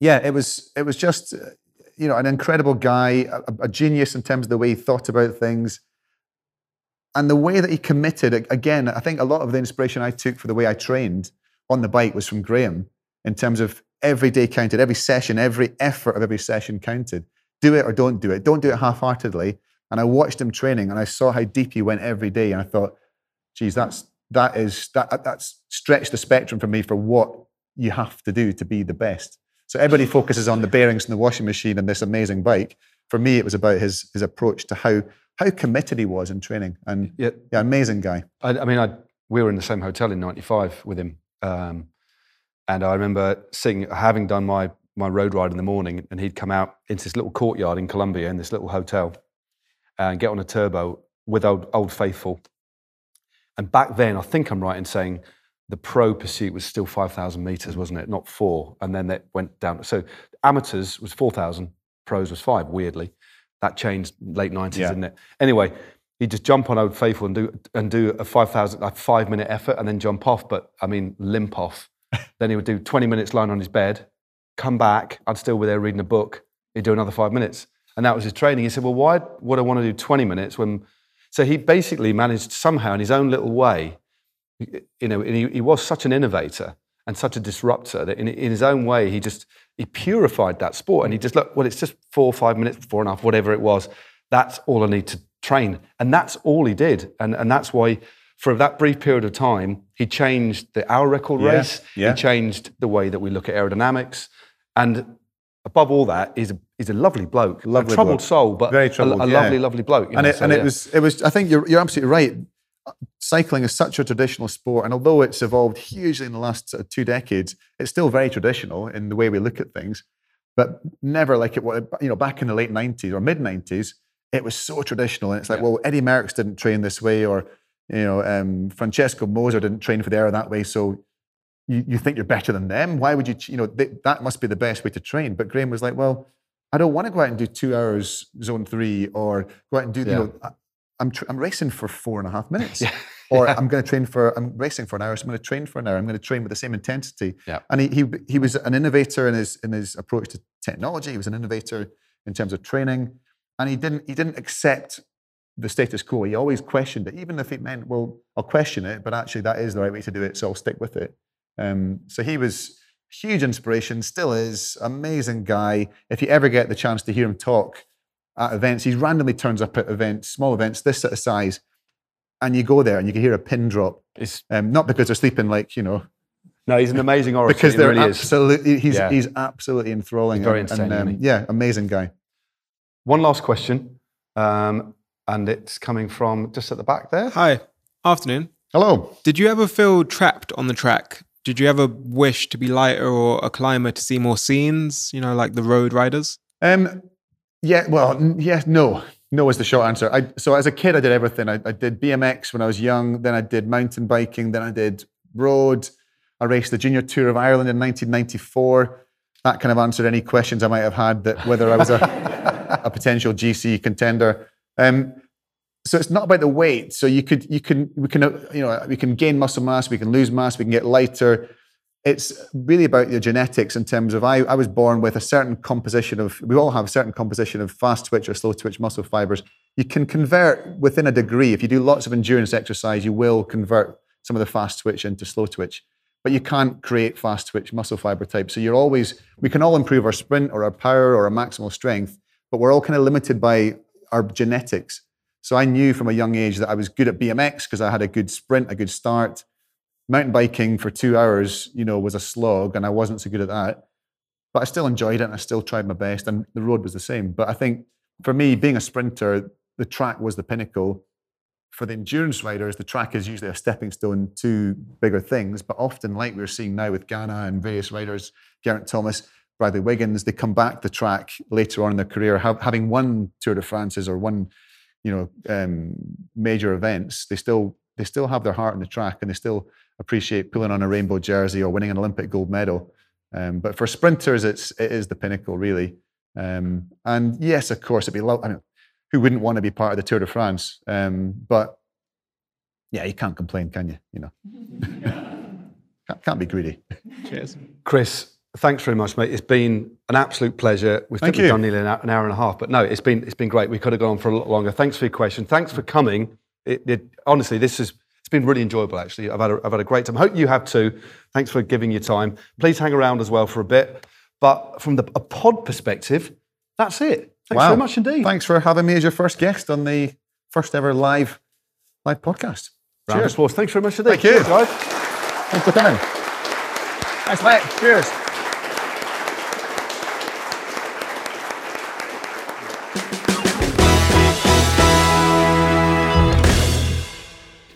Speaker 3: yeah, it was it was just uh, you know an incredible guy, a, a genius in terms of the way he thought about things, and the way that he committed. Again, I think a lot of the inspiration I took for the way I trained on the bike was from Graeme in terms of every day counted, every session, every effort of every session counted. Do it or don't do it. Don't do it half-heartedly. And I watched him training, and I saw how deep he went every day, and I thought, geez, that's that is that that's stretched the spectrum for me for what you have to do to be the best. So everybody *laughs* focuses on the bearings and the washing machine and this amazing bike. For me, it was about his his approach to how how committed he was in training. And
Speaker 1: Yeah.
Speaker 3: yeah, amazing guy.
Speaker 1: I, I mean, I, we were in the same hotel in '95 with him, um, and I remember seeing, having done my my road ride in the morning, and he'd come out into this little courtyard in Colombia in this little hotel, and get on a turbo with old, old faithful. And back then, I think I'm right in saying the pro pursuit was still 5,000 meters, wasn't it? Not four, and then it went down. So amateurs was 4,000, pros was five. Weirdly, that changed late 90s,
Speaker 3: Yeah.
Speaker 1: didn't it? Anyway, he'd just jump on Old Faithful and do and do a 5,000, a five minute effort, and then jump off. But I mean, limp off. *laughs* then he would do 20 minutes lying on his bed, come back. I'd still be there reading a book. He'd do another five minutes, and that was his training. He said, "Well, why would I want to do 20 minutes when?" So he basically managed somehow in his own little way. You know, and he, he was such an innovator and such a disruptor that in, in his own way he just he purified that sport and he just look well it's just four or five minutes four and a half whatever it was that's all i need to train and that's all he did and and that's why for that brief period of time he changed the hour record
Speaker 3: Yeah,
Speaker 1: race
Speaker 3: yeah.
Speaker 1: he changed the way that we look at aerodynamics and above all that he's a he's a lovely bloke
Speaker 3: Lovely
Speaker 1: a troubled
Speaker 3: bloke.
Speaker 1: soul but
Speaker 3: Very
Speaker 1: a-
Speaker 3: troubled,
Speaker 1: a,
Speaker 3: yeah.
Speaker 1: lovely lovely bloke you
Speaker 3: and
Speaker 1: know,
Speaker 3: it,
Speaker 1: so,
Speaker 3: and it was it was I think you're you're absolutely right. Cycling is such a traditional sport, and although it's evolved hugely in the last sort of two decades, it's still very traditional in the way we look at things. But never like it was, you know, back in the late '90s or mid '90s, it was so traditional, and it's like, well, Eddie Merckx didn't train this way, or you know, um, Francesco Moser didn't train for the era that way, so you, you think you're better than them. Why would you, you know, th- that must be the best way to train. But Graeme was like, well, I don't want to go out and do two hours zone three or go out and do, you know, I- I'm, tr- I'm racing for four and a half minutes. *laughs* yeah. Or I'm going to train for, I'm racing for an hour, so I'm going to train for an hour. I'm going to train with the same intensity.
Speaker 1: Yeah.
Speaker 3: And he, he, he was an innovator in his, in his approach to technology. He was an innovator in terms of training. And he didn't, he didn't accept the status quo. He always questioned it, even if it meant, well, I'll question it, but actually that is the right way to do it, so I'll stick with it. Um, so he was huge inspiration, still is, amazing guy. If you ever get the chance to hear him talk at events, he randomly turns up at events, small events, this sort of size, and you go there and you can hear a pin drop.
Speaker 1: It's-
Speaker 3: Um, not because they're sleeping like, you know,
Speaker 1: no he's an amazing orator
Speaker 3: because
Speaker 1: he
Speaker 3: they're
Speaker 1: really is.
Speaker 3: absolutely, he's,
Speaker 1: Yeah.
Speaker 3: he's absolutely enthralling.
Speaker 1: He's very
Speaker 3: and,
Speaker 1: entertaining,
Speaker 3: and, um, yeah, amazing guy.
Speaker 1: One last question, um, and it's coming from just at the back there.
Speaker 9: Hi, afternoon.
Speaker 3: Hello.
Speaker 9: Did you ever feel trapped on the track? Did you ever wish to be lighter or a climber to see more scenes, you know, like the road riders?
Speaker 3: Um, yeah, well, n- yeah, no. No is the short answer. I, so as a kid, I did everything. I, I did BMX when I was young. Then I did mountain biking. Then I did road. I raced the Junior Tour of Ireland in 1994. That kind of answered any questions I might have had that whether I was a, *laughs* a potential GC contender. Um, so it's not about the weight. So you could, you can, we can, you know, we can gain muscle mass, we can lose mass, we can get lighter. It's really about your genetics in terms of I, I was born with a certain composition of, we all have a certain composition of fast twitch or slow twitch muscle fibers. You can convert within a degree. If you do lots of endurance exercise, you will convert some of the fast twitch into slow twitch. But you can't create fast twitch muscle fiber type. So you're always, we can all improve our sprint or our power or our maximal strength, but we're all kind of limited by our genetics. So I knew from a young age that I was good at BMX because I had a good sprint, a good start. Mountain biking for two hours, you know, was a slog, and I wasn't so good at that. But I still enjoyed it, and I still tried my best, and the road was the same. But I think for me, being a sprinter, the track was the pinnacle. For the endurance riders, the track is usually a stepping stone to bigger things. But often, like we're seeing now with Ganna and various riders, Geraint Thomas, Bradley Wiggins, they come back the track later on in their career, having won Tour de France's or won you know um, major events, they still they still have their heart in the track and they still appreciate pulling on a rainbow jersey or winning an Olympic gold medal. Um, but for sprinters, it's it is the pinnacle really. Um, and yes, of course, it'd be lo- I mean, who wouldn't want to be part of the Tour de France? Um, but yeah, you can't complain, can you? You know, *laughs* can't, can't be greedy.
Speaker 9: Cheers.
Speaker 1: Chris, thanks very much, mate. It's been an absolute pleasure. We've,
Speaker 3: Thank
Speaker 1: we've done nearly an hour, an hour and a half, but no, it's been it's been great. We could have gone on for a lot longer. Thanks for your question. Thanks for coming. It, it, honestly, this is it's been really enjoyable. Actually, I've had a, I've had a great time. Hope you have too. Thanks for giving your time. Please hang around as well for a bit. But from the a pod perspective, that's it. Thanks
Speaker 3: Wow.
Speaker 1: very much indeed.
Speaker 3: Thanks for having me as your first guest on the first ever live live podcast.
Speaker 1: Round
Speaker 3: Cheers.
Speaker 1: Thanks very much indeed.
Speaker 3: Thank you.
Speaker 1: Cheers, guys.
Speaker 3: Thanks for coming. Thanks, mate. Cheers.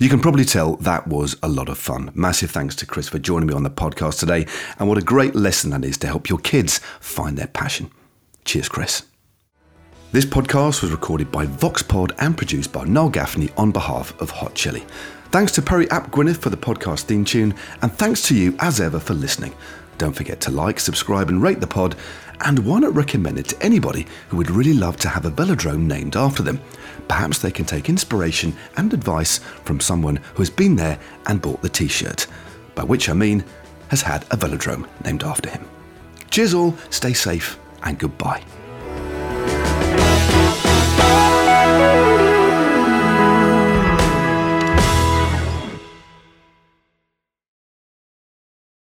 Speaker 1: You can probably tell that was a lot of fun. Massive thanks to Chris for joining me on the podcast today, and what a great lesson that is to help your kids find their passion. Cheers, Chris. This podcast was recorded by VoxPod and produced by Noel Gaffney on behalf of Hot Chili. Thanks to Perry App Gwyneth for the podcast theme tune, and thanks to you as ever for listening. Don't forget to like, subscribe, and rate the pod, and why not recommend it to anybody who would really love to have a velodrome named after them? Perhaps they can take inspiration and advice from someone who has been there and bought the t shirt, by which I mean has had a velodrome named after him. Cheers all, stay safe, and goodbye.